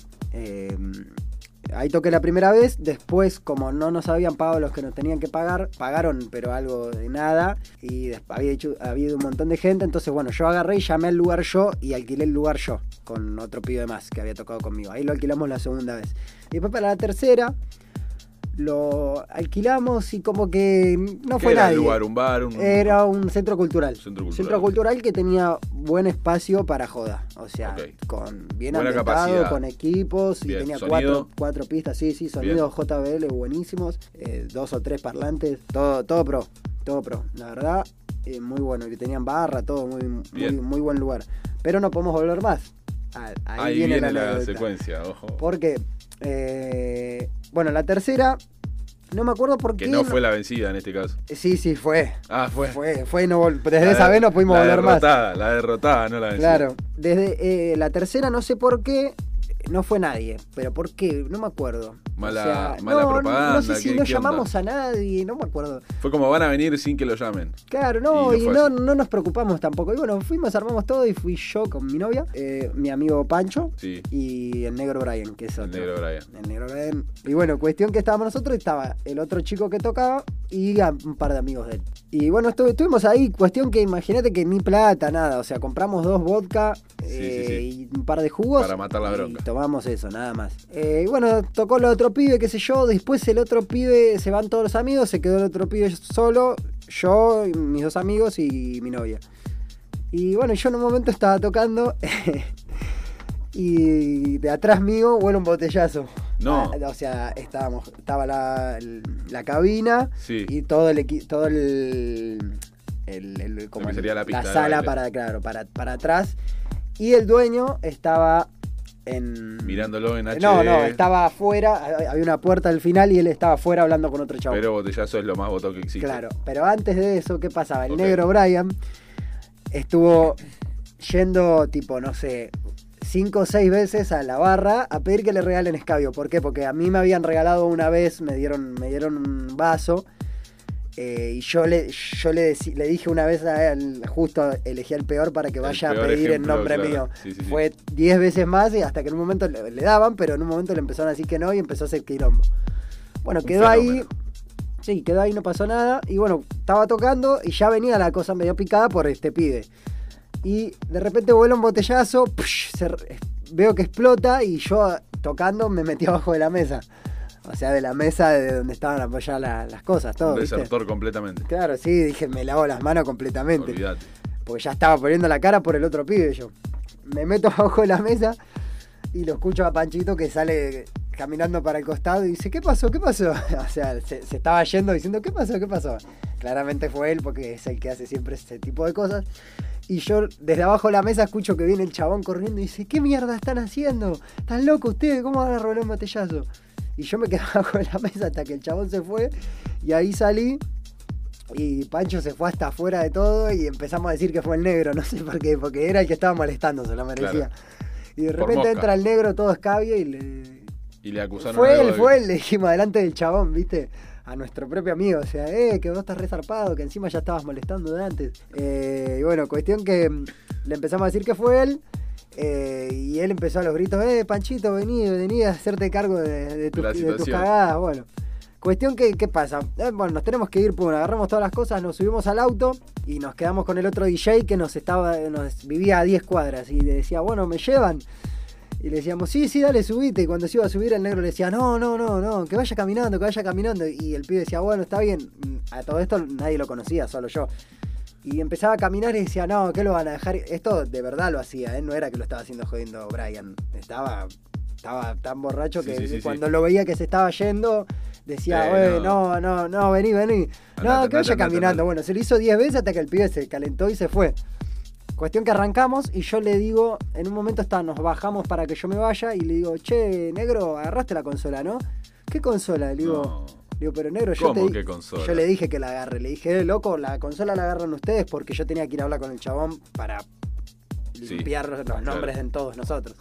Ahí toqué la primera vez, después como no nos habían pagado los que nos tenían que pagar, pagaron pero algo de nada y había, hecho, había un montón de gente, entonces bueno, yo agarré y llamé al lugar yo y alquilé el lugar yo con otro pibe más que había tocado conmigo. Ahí lo alquilamos la segunda vez. Y después para la tercera lo alquilamos y como que no ¿Qué fue era nadie. lugar? ¿Un bar? Un... Era un centro cultural. Centro cultural. Centro cultural que tenía buen espacio para joda. O sea, con bien Buena ambientado, capacidad. con equipos y tenía cuatro, cuatro pistas, sí, sí, sonidos JBL buenísimos, eh, dos o tres parlantes, todo, todo pro, todo pro. La verdad, eh, muy bueno. Y tenían barra, todo, muy, muy, buen lugar. Pero no podemos volver más. Ah, Ahí, Ahí viene, viene, la, la, secuencia, ojo. Porque, eh, bueno, la tercera, no me acuerdo por Que qué. no fue la vencida en este caso. Sí, sí, fue. Ah, fue. Fue, fue, no vol- desde La esa de- vez no pudimos la volver más. derrotada, La derrotada, no la vencida. Claro, desde eh, la tercera no sé por qué no fue nadie, pero por qué, no me acuerdo. Mala- mala no, propaganda, No sé si ¿qué- no onda? llamamos a nadie, no me acuerdo. Fue como van a venir sin que lo llamen. Claro, no, Y no y no, nos preocupamos tampoco. Y bueno, fuimos, armamos todo y fui yo con mi novia, eh, mi amigo Pancho Sí, y el negro Brian, que es el otro. negro Brian. El negro Brian. Y bueno, cuestión que estábamos nosotros, estaba el otro chico que tocaba y un par de amigos de él. Y bueno, estu- estuvimos ahí, cuestión que imagínate que ni plata, nada. O sea, compramos dos vodka eh, sí, y un par de jugos. Para matar la bronca. Y tomamos eso, nada más. Eh, y bueno, tocó el otro pibe, qué sé yo. Después el otro pibe, se van todos los amigos, se quedó el otro pibe solo, yo, mis dos amigos y mi novia. Y bueno, yo en un momento estaba tocando y de atrás mío vuela un botellazo. No. Ah, o sea, estábamos, estaba la, la cabina Sí. y todo el todo el, el- como sería la pista de sala para claro, para, para atrás y el dueño estaba en Mirándolo en HD. no, no, estaba afuera, había una puerta al final y él estaba afuera hablando con otro chavo. Pero botellazo es lo más voto que existe. Claro, pero antes de eso, ¿qué pasaba? El negro Brian estuvo yendo, tipo, no sé, cinco o seis veces a la barra a pedir que le regalen escabio. ¿Por qué? Porque a mí me habían regalado una vez, me dieron, me dieron un vaso. Eh, y yo le, yo le, le dije una vez a él, justo elegí el peor para que vaya a pedir en nombre claro. mío. Sí, sí, sí. Fue diez veces más y hasta que en un momento le, le daban, pero en un momento le empezaron a decir que no y empezó a hacer quilombo. Bueno, Un quedó ahí. Sí, quedó ahí, no pasó nada. Y bueno, estaba tocando y ya venía la cosa medio picada por este pibe. Y de repente vuela un botellazo, psh, se re- veo que explota y yo tocando me metí abajo de la mesa. O sea, de la mesa de donde estaban apoyadas la- las cosas, todo. Un ¿viste? desertor completamente. Claro, sí, dije, me lavo las manos completamente. Olvídate. Porque ya estaba poniendo la cara por el otro pibe yo. Me meto abajo de la mesa y lo escucho a Panchito que sale caminando para el costado y dice, ¿qué pasó? ¿Qué pasó? O sea, se, se estaba yendo diciendo, ¿qué pasó? ¿Qué pasó? Claramente fue él porque es el que hace siempre ese tipo de cosas. Y yo desde abajo de la mesa escucho que viene el chabón corriendo y dice, ¿qué mierda están haciendo? ¿Están locos ustedes? ¿Cómo van a robar un botellazo? Y yo me quedé abajo de la mesa hasta que el chabón se fue y ahí salí y Pancho se fue hasta afuera de todo y empezamos a decir que fue el negro, no sé por qué, porque era el que estaba molestando, se lo merecía. Claro. Y de repente entra el negro todo escabio y le. Y le acusaron Fue él, fue él, le dijimos adelante del chabón, ¿viste? A nuestro propio amigo, o sea, eh, que vos estás resarpado, que encima ya estabas molestando de antes. Eh, y bueno, cuestión que mm, le empezamos a decir que fue él. Eh, y él empezó a los gritos, eh, Panchito, vení, vení a hacerte cargo de, de tus- de cagadas. Bueno, cuestión que, ¿qué pasa? Eh, bueno, nos tenemos que ir, pum, agarramos todas las cosas, nos subimos al auto y nos quedamos con el otro DJ que nos estaba, nos vivía a 10 cuadras y le decía, bueno, ¿me llevan? Y le decíamos, sí, sí, dale, subite. Y cuando se iba a subir, el negro le decía, no, no, no, no, que vaya caminando, que vaya caminando. Y el pibe decía, bueno, está bien. A todo esto nadie lo conocía, solo yo. Y empezaba a caminar y decía, no, ¿qué lo van a dejar? Esto de verdad lo hacía, ¿eh? No era que lo estaba haciendo jodiendo Brian. Estaba, estaba tan borracho Sí, que sí, sí, cuando lo veía que se estaba yendo, decía, "Oye, no, no, no, vení, vení. Andate, no, que vaya caminando. andate. Bueno, se lo hizo 10 veces hasta que el pibe se calentó y se fue. Cuestión que arrancamos y yo le digo, en un momento está, nos bajamos para que yo me vaya y le digo, che, negro, agarraste la consola, ¿no? ¿Qué consola? Le digo, No. Digo pero negro, yo ¿Cómo te di- qué consola? Yo le dije que la agarre, le dije, eh, loco, la consola la agarran ustedes porque yo tenía que ir a hablar con el chabón para Sí, limpiar los claro. nombres de todos nosotros.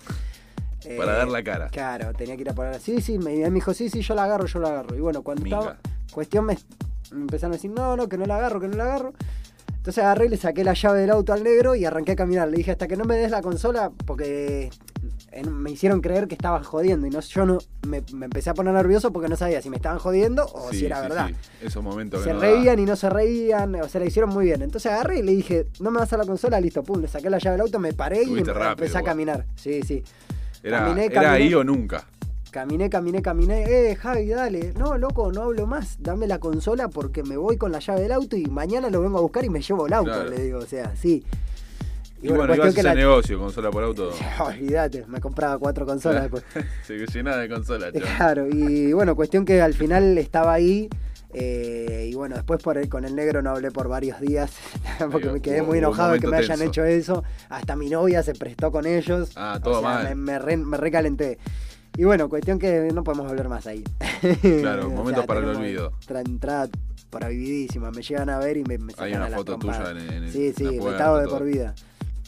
Eh, Para dar la cara. Claro, tenía que ir a poner. Sí, sí, me, me dijo, sí, sí, yo la agarro, yo la agarro. Y bueno, cuando Minga. estaba. Cuestión me, me empezaron a decir, no, no, que no la agarro, que no la agarro. Entonces agarré y le saqué la llave del auto al negro y arranqué a caminar. Le dije, hasta que no me des la consola, porque en- me hicieron creer que estaban jodiendo. Y no, yo no me, me empecé a poner nervioso porque no sabía si me estaban jodiendo o Sí, si era sí, verdad. sí. Esos momentos que Se da. reían y no se reían, o sea, la hicieron muy bien. Entonces agarré y le dije, no me vas a la consola, listo, pum, le saqué la llave del auto, me paré y em- rápido, empecé a caminar. Sí, sí. Era, Caminé, era caminé. ahí o nunca. Caminé, caminé, caminé. Eh, Javi, dale. No, loco, no hablo más. Dame la consola porque me voy con la llave del auto y mañana lo vengo a buscar y me llevo el auto, Claro. le digo. O sea, sí. Y, bueno, ibas a hacer negocio, consola por auto. Olvídate, me compraba cuatro consolas después. Se llenaba de consola, chaval. Claro, y bueno, cuestión que al final estaba ahí. eh, y bueno, después por el- con el negro no hablé por varios días porque me quedé muy enojado de que me hayan tenso. hecho eso. Hasta mi novia se prestó con ellos. Ah, todo O sea, mal. Me, me, re- me recalenté. Y bueno, cuestión que no podemos volver más ahí. Claro, momentos para el olvido. entrada prohibidísima. Me llegan a ver y me, me Hay una a las foto trompadas. tuya en, en el- Sí, sí, la vetado de por vida.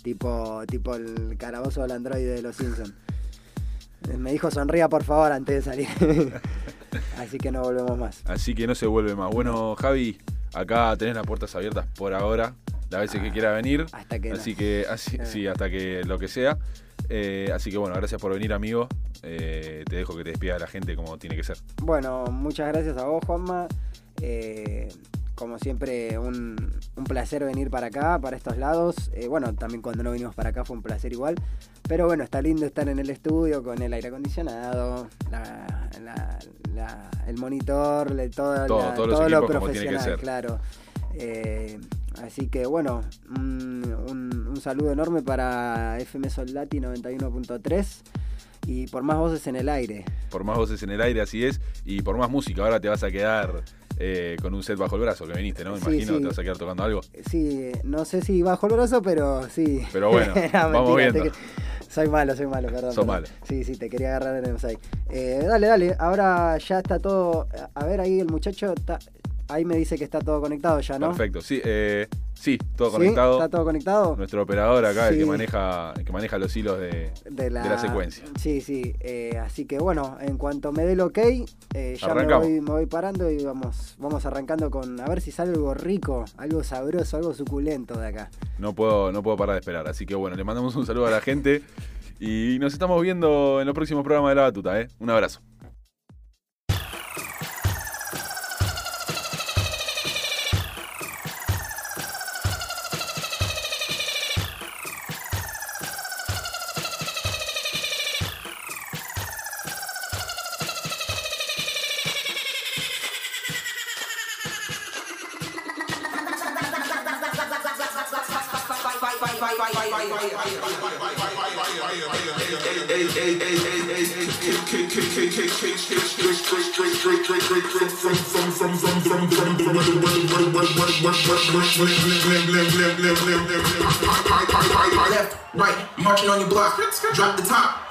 Tipo, tipo el calabozo del androide de los Simpsons. Me dijo sonría por favor antes de salir. Así que no volvemos más. Así que no se vuelve más. Bueno, Javi, acá tenés las puertas abiertas por ahora. Las veces que quiera venir. Hasta que Así no. que, así, Ah. sí, hasta que lo que sea. Eh, así que bueno, gracias por venir, amigo. Eh, te dejo que te despida de la gente como tiene que ser. Bueno, muchas gracias a vos, Juanma. Como siempre, un, un placer venir para acá, para estos lados. Eh, bueno, también cuando no vinimos para acá fue un placer igual. Pero bueno, está lindo estar en el estudio con el aire acondicionado, la- la- la- el monitor, todo, Todo, todos los todo lo profesional, claro. Eh, así que bueno, un, un- un saludo enorme para FM Soldati 91.3 y por más voces en el aire. Por más voces en el aire, así es. Y por más música, ahora te vas a quedar eh, con un set bajo el brazo que viniste, ¿no? Me Sí, imagino, sí. te vas a quedar tocando algo. Sí, no sé si bajo el brazo, pero sí. Pero bueno, vamos mentira, viendo. te Soy malo, soy malo, perdón. Perdón. malo. Sí, sí, te quería agarrar en el mosaic. Eh, dale, dale, ahora ya está todo. A ver, ahí el muchacho, está- ahí me dice que está todo conectado ya, ¿no? Perfecto. Sí, eh, sí, todo ¿Sí? conectado. ¿Está todo conectado? Nuestro operador acá, el que maneja, el que maneja los hilos de, de la, de la secuencia. Sí, sí. eh, así que bueno, en cuanto me dé el ok, eh, ya me voy, me voy parando y vamos, vamos arrancando con a ver si sale algo rico, algo sabroso, algo suculento de acá. No puedo, no puedo parar de esperar. Así que bueno, le mandamos un saludo a la gente. Y nos estamos viendo en los próximos programas de La Batuta, ¿eh? Un abrazo. Left, right, marching on your block. Drop the top,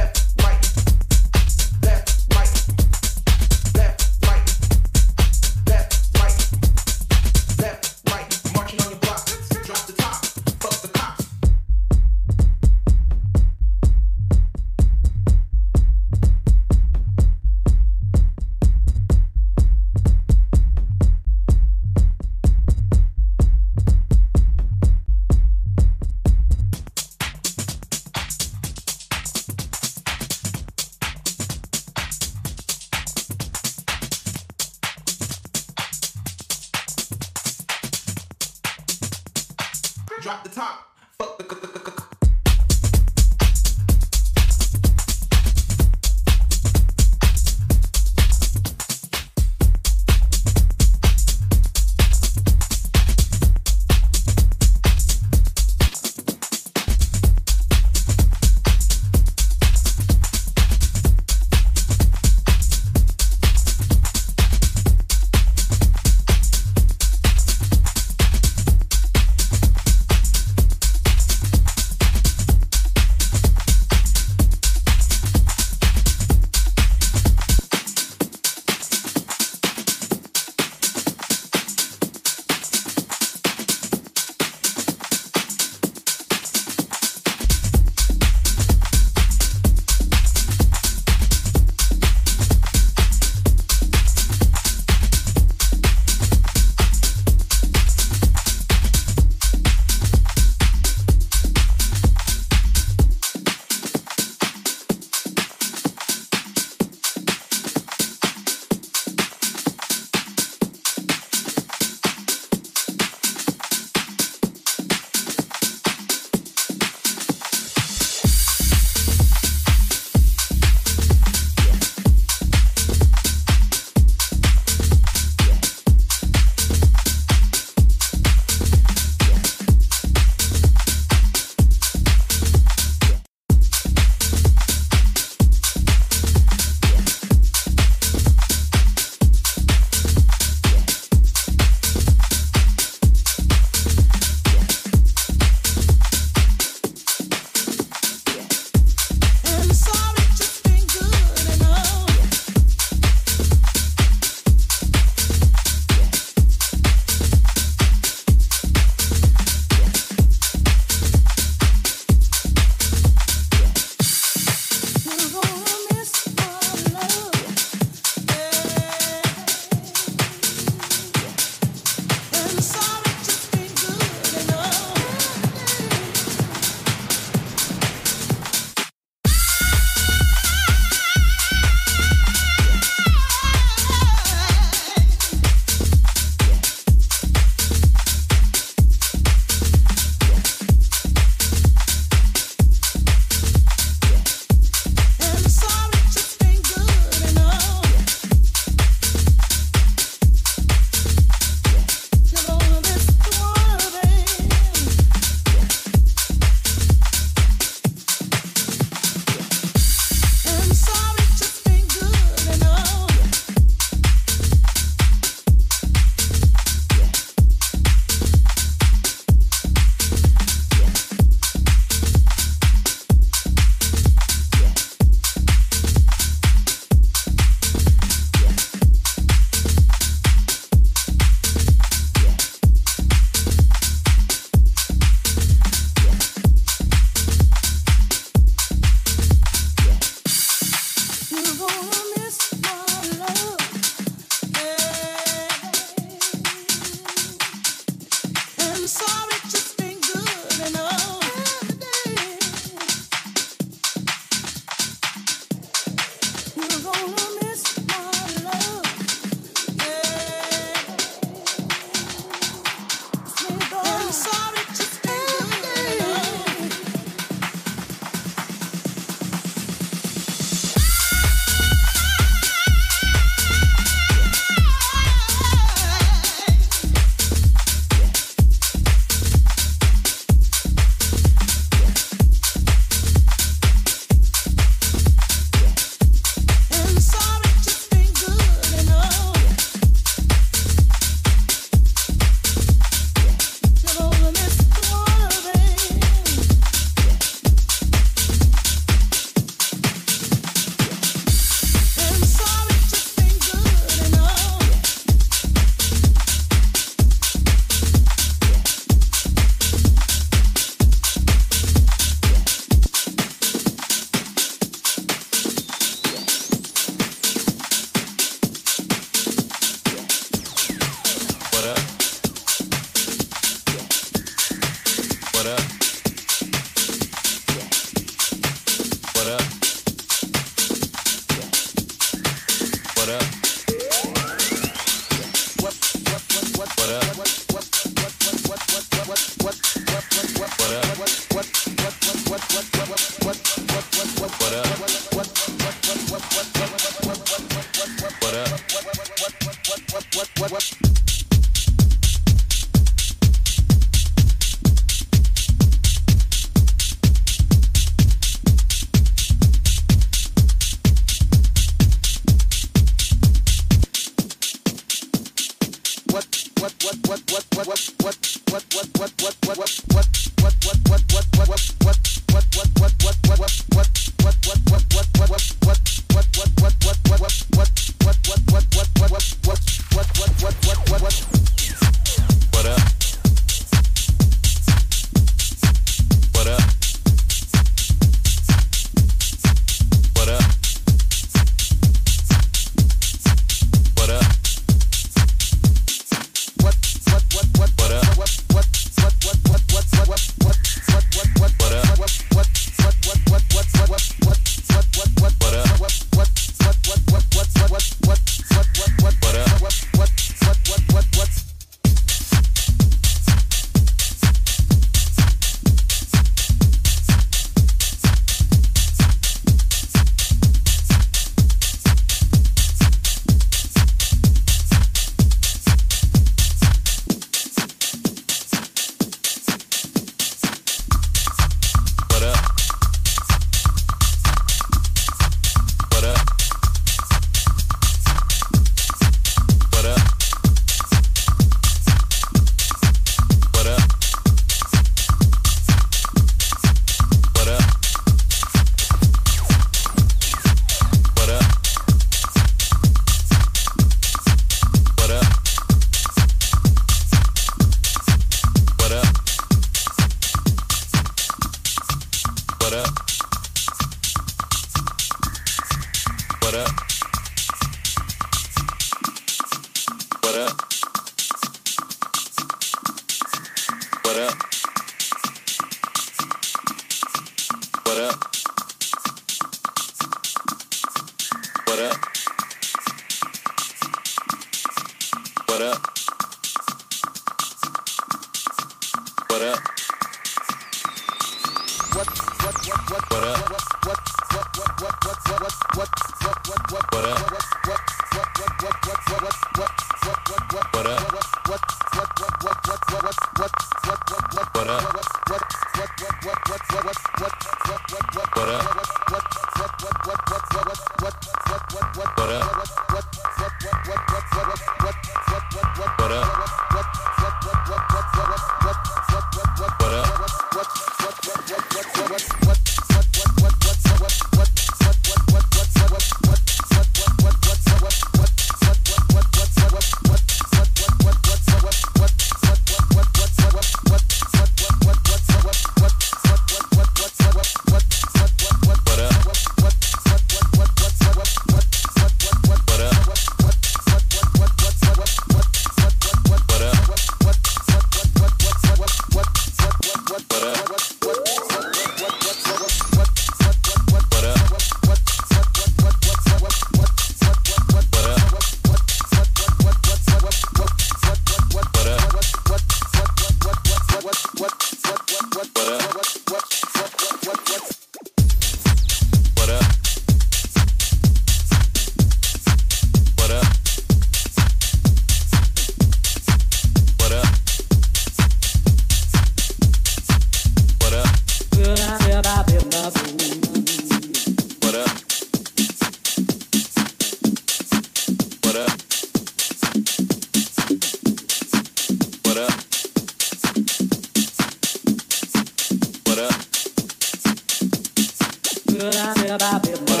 good I said about.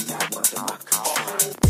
I'm not what.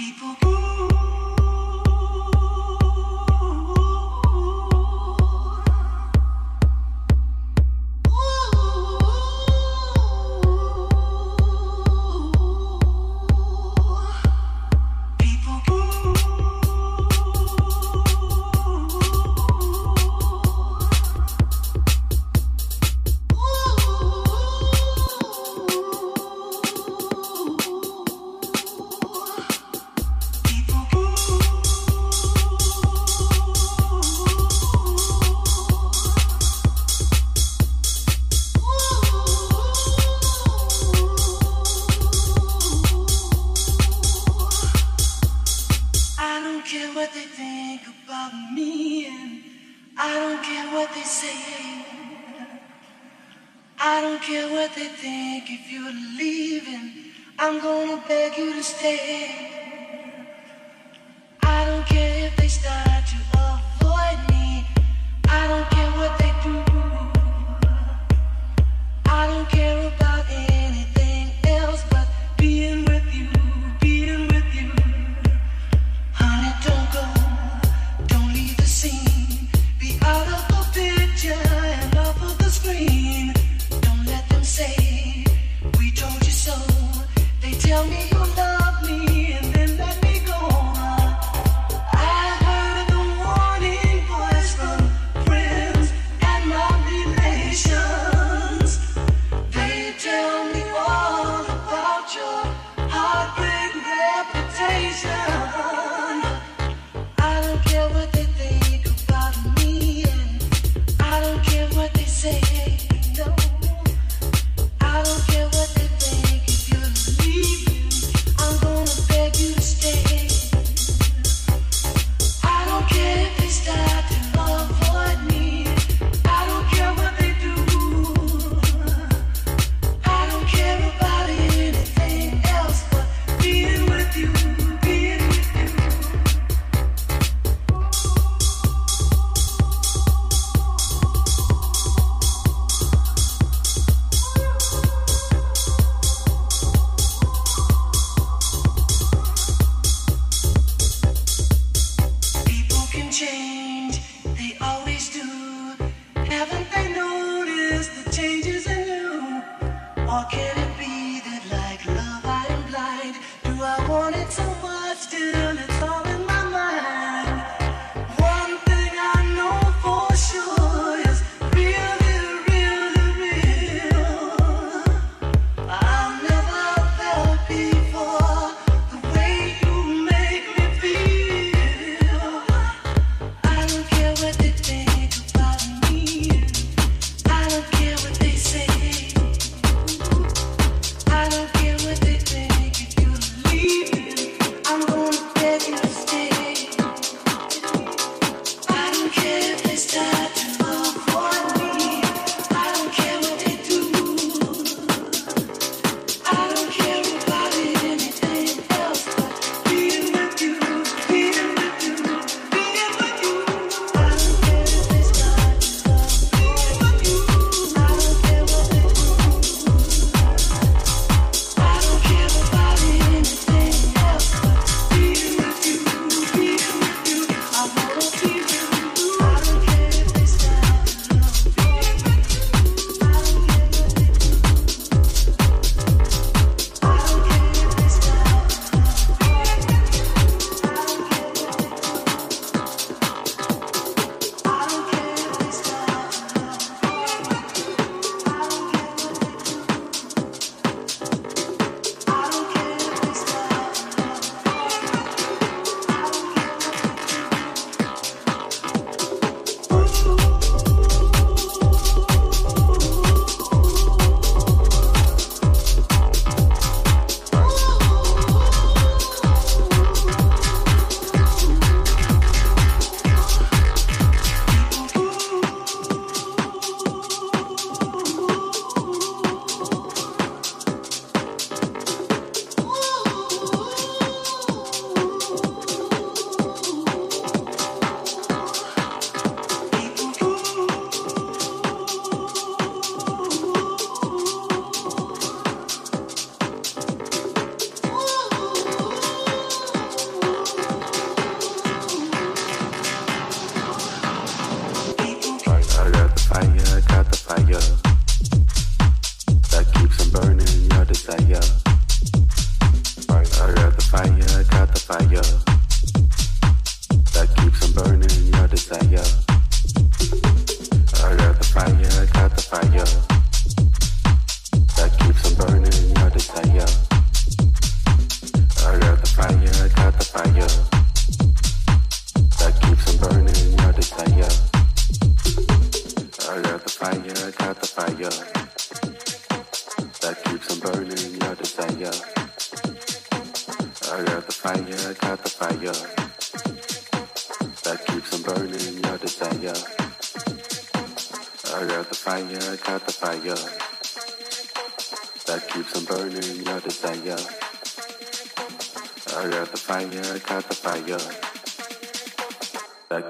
I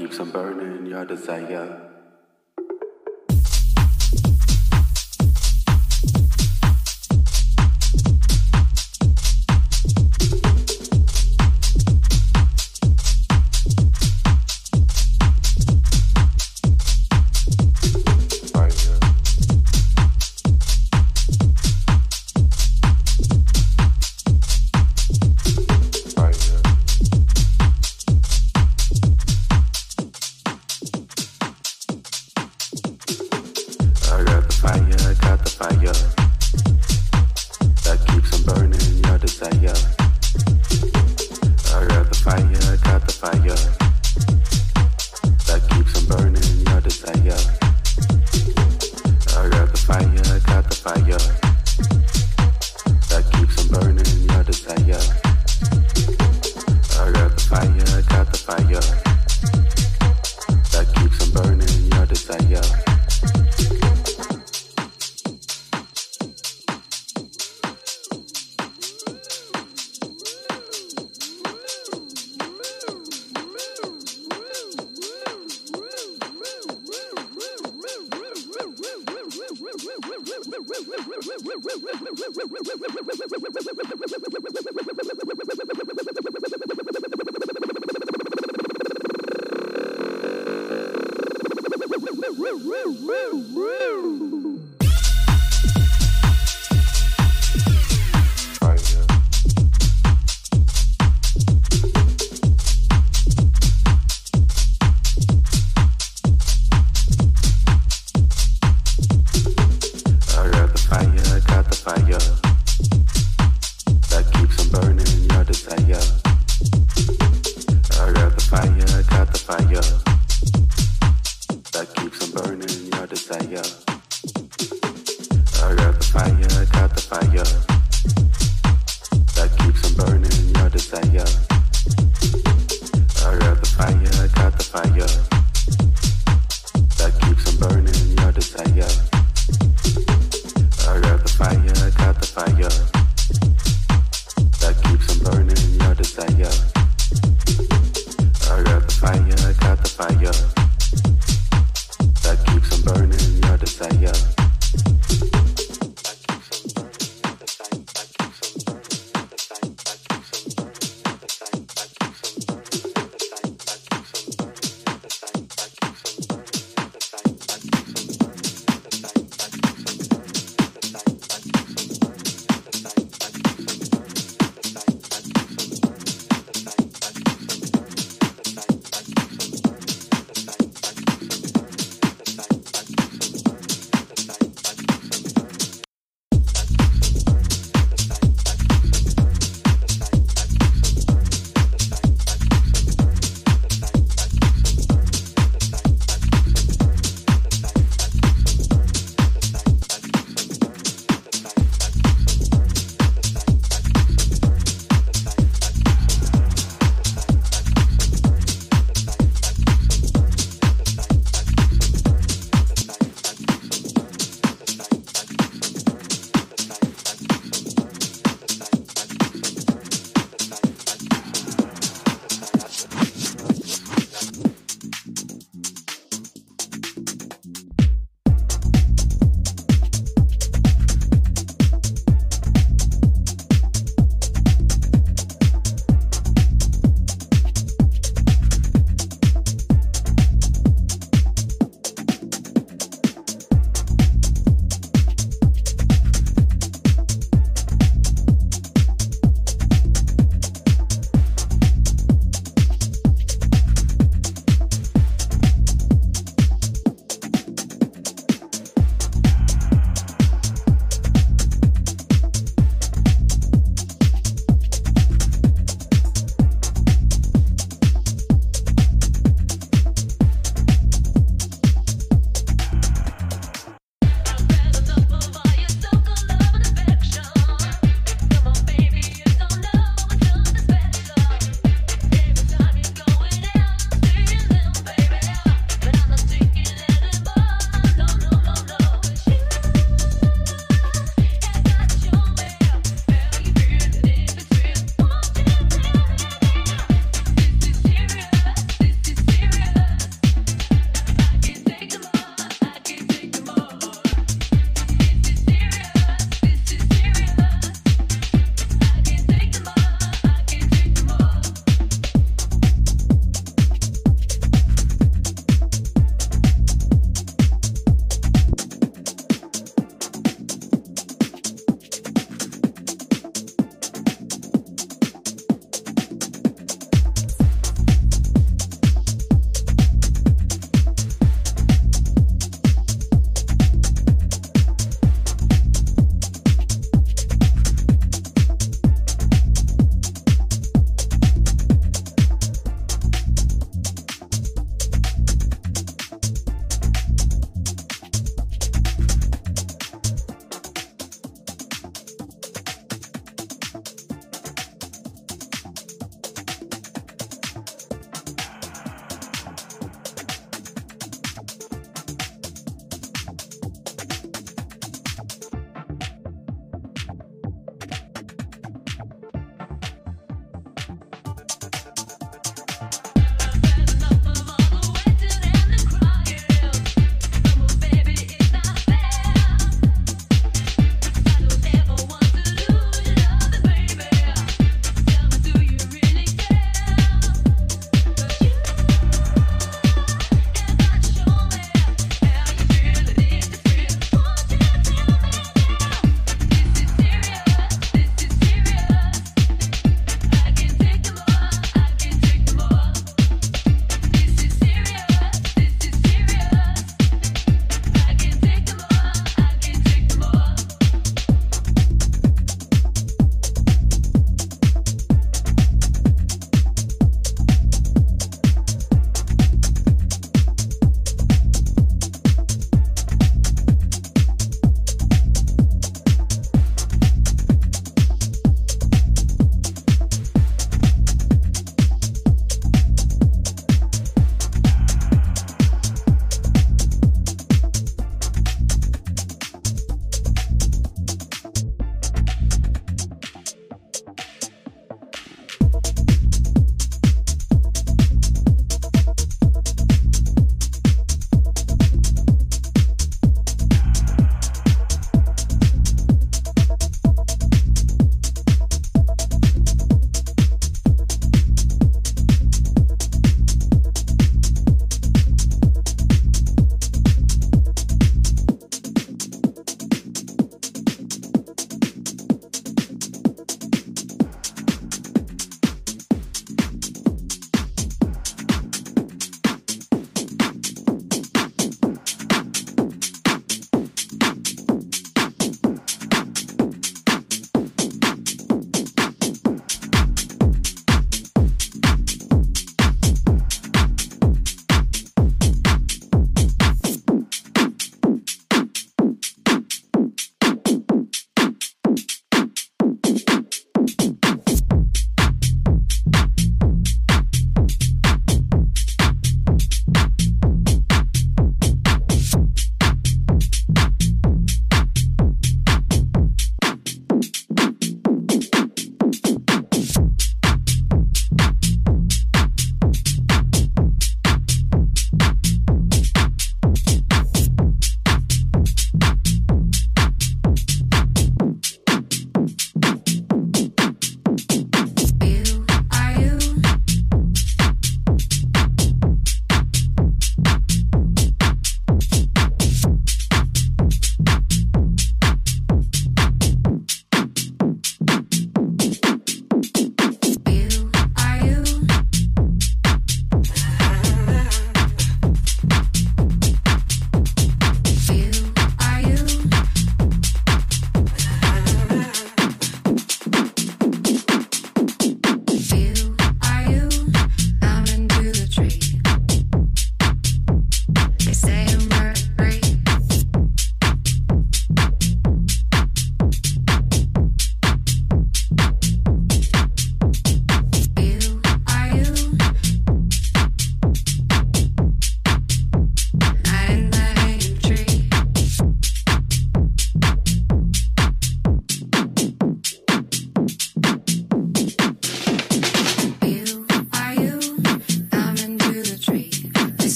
keeps on burning your desire. Woo, woo, woo, woo, woo.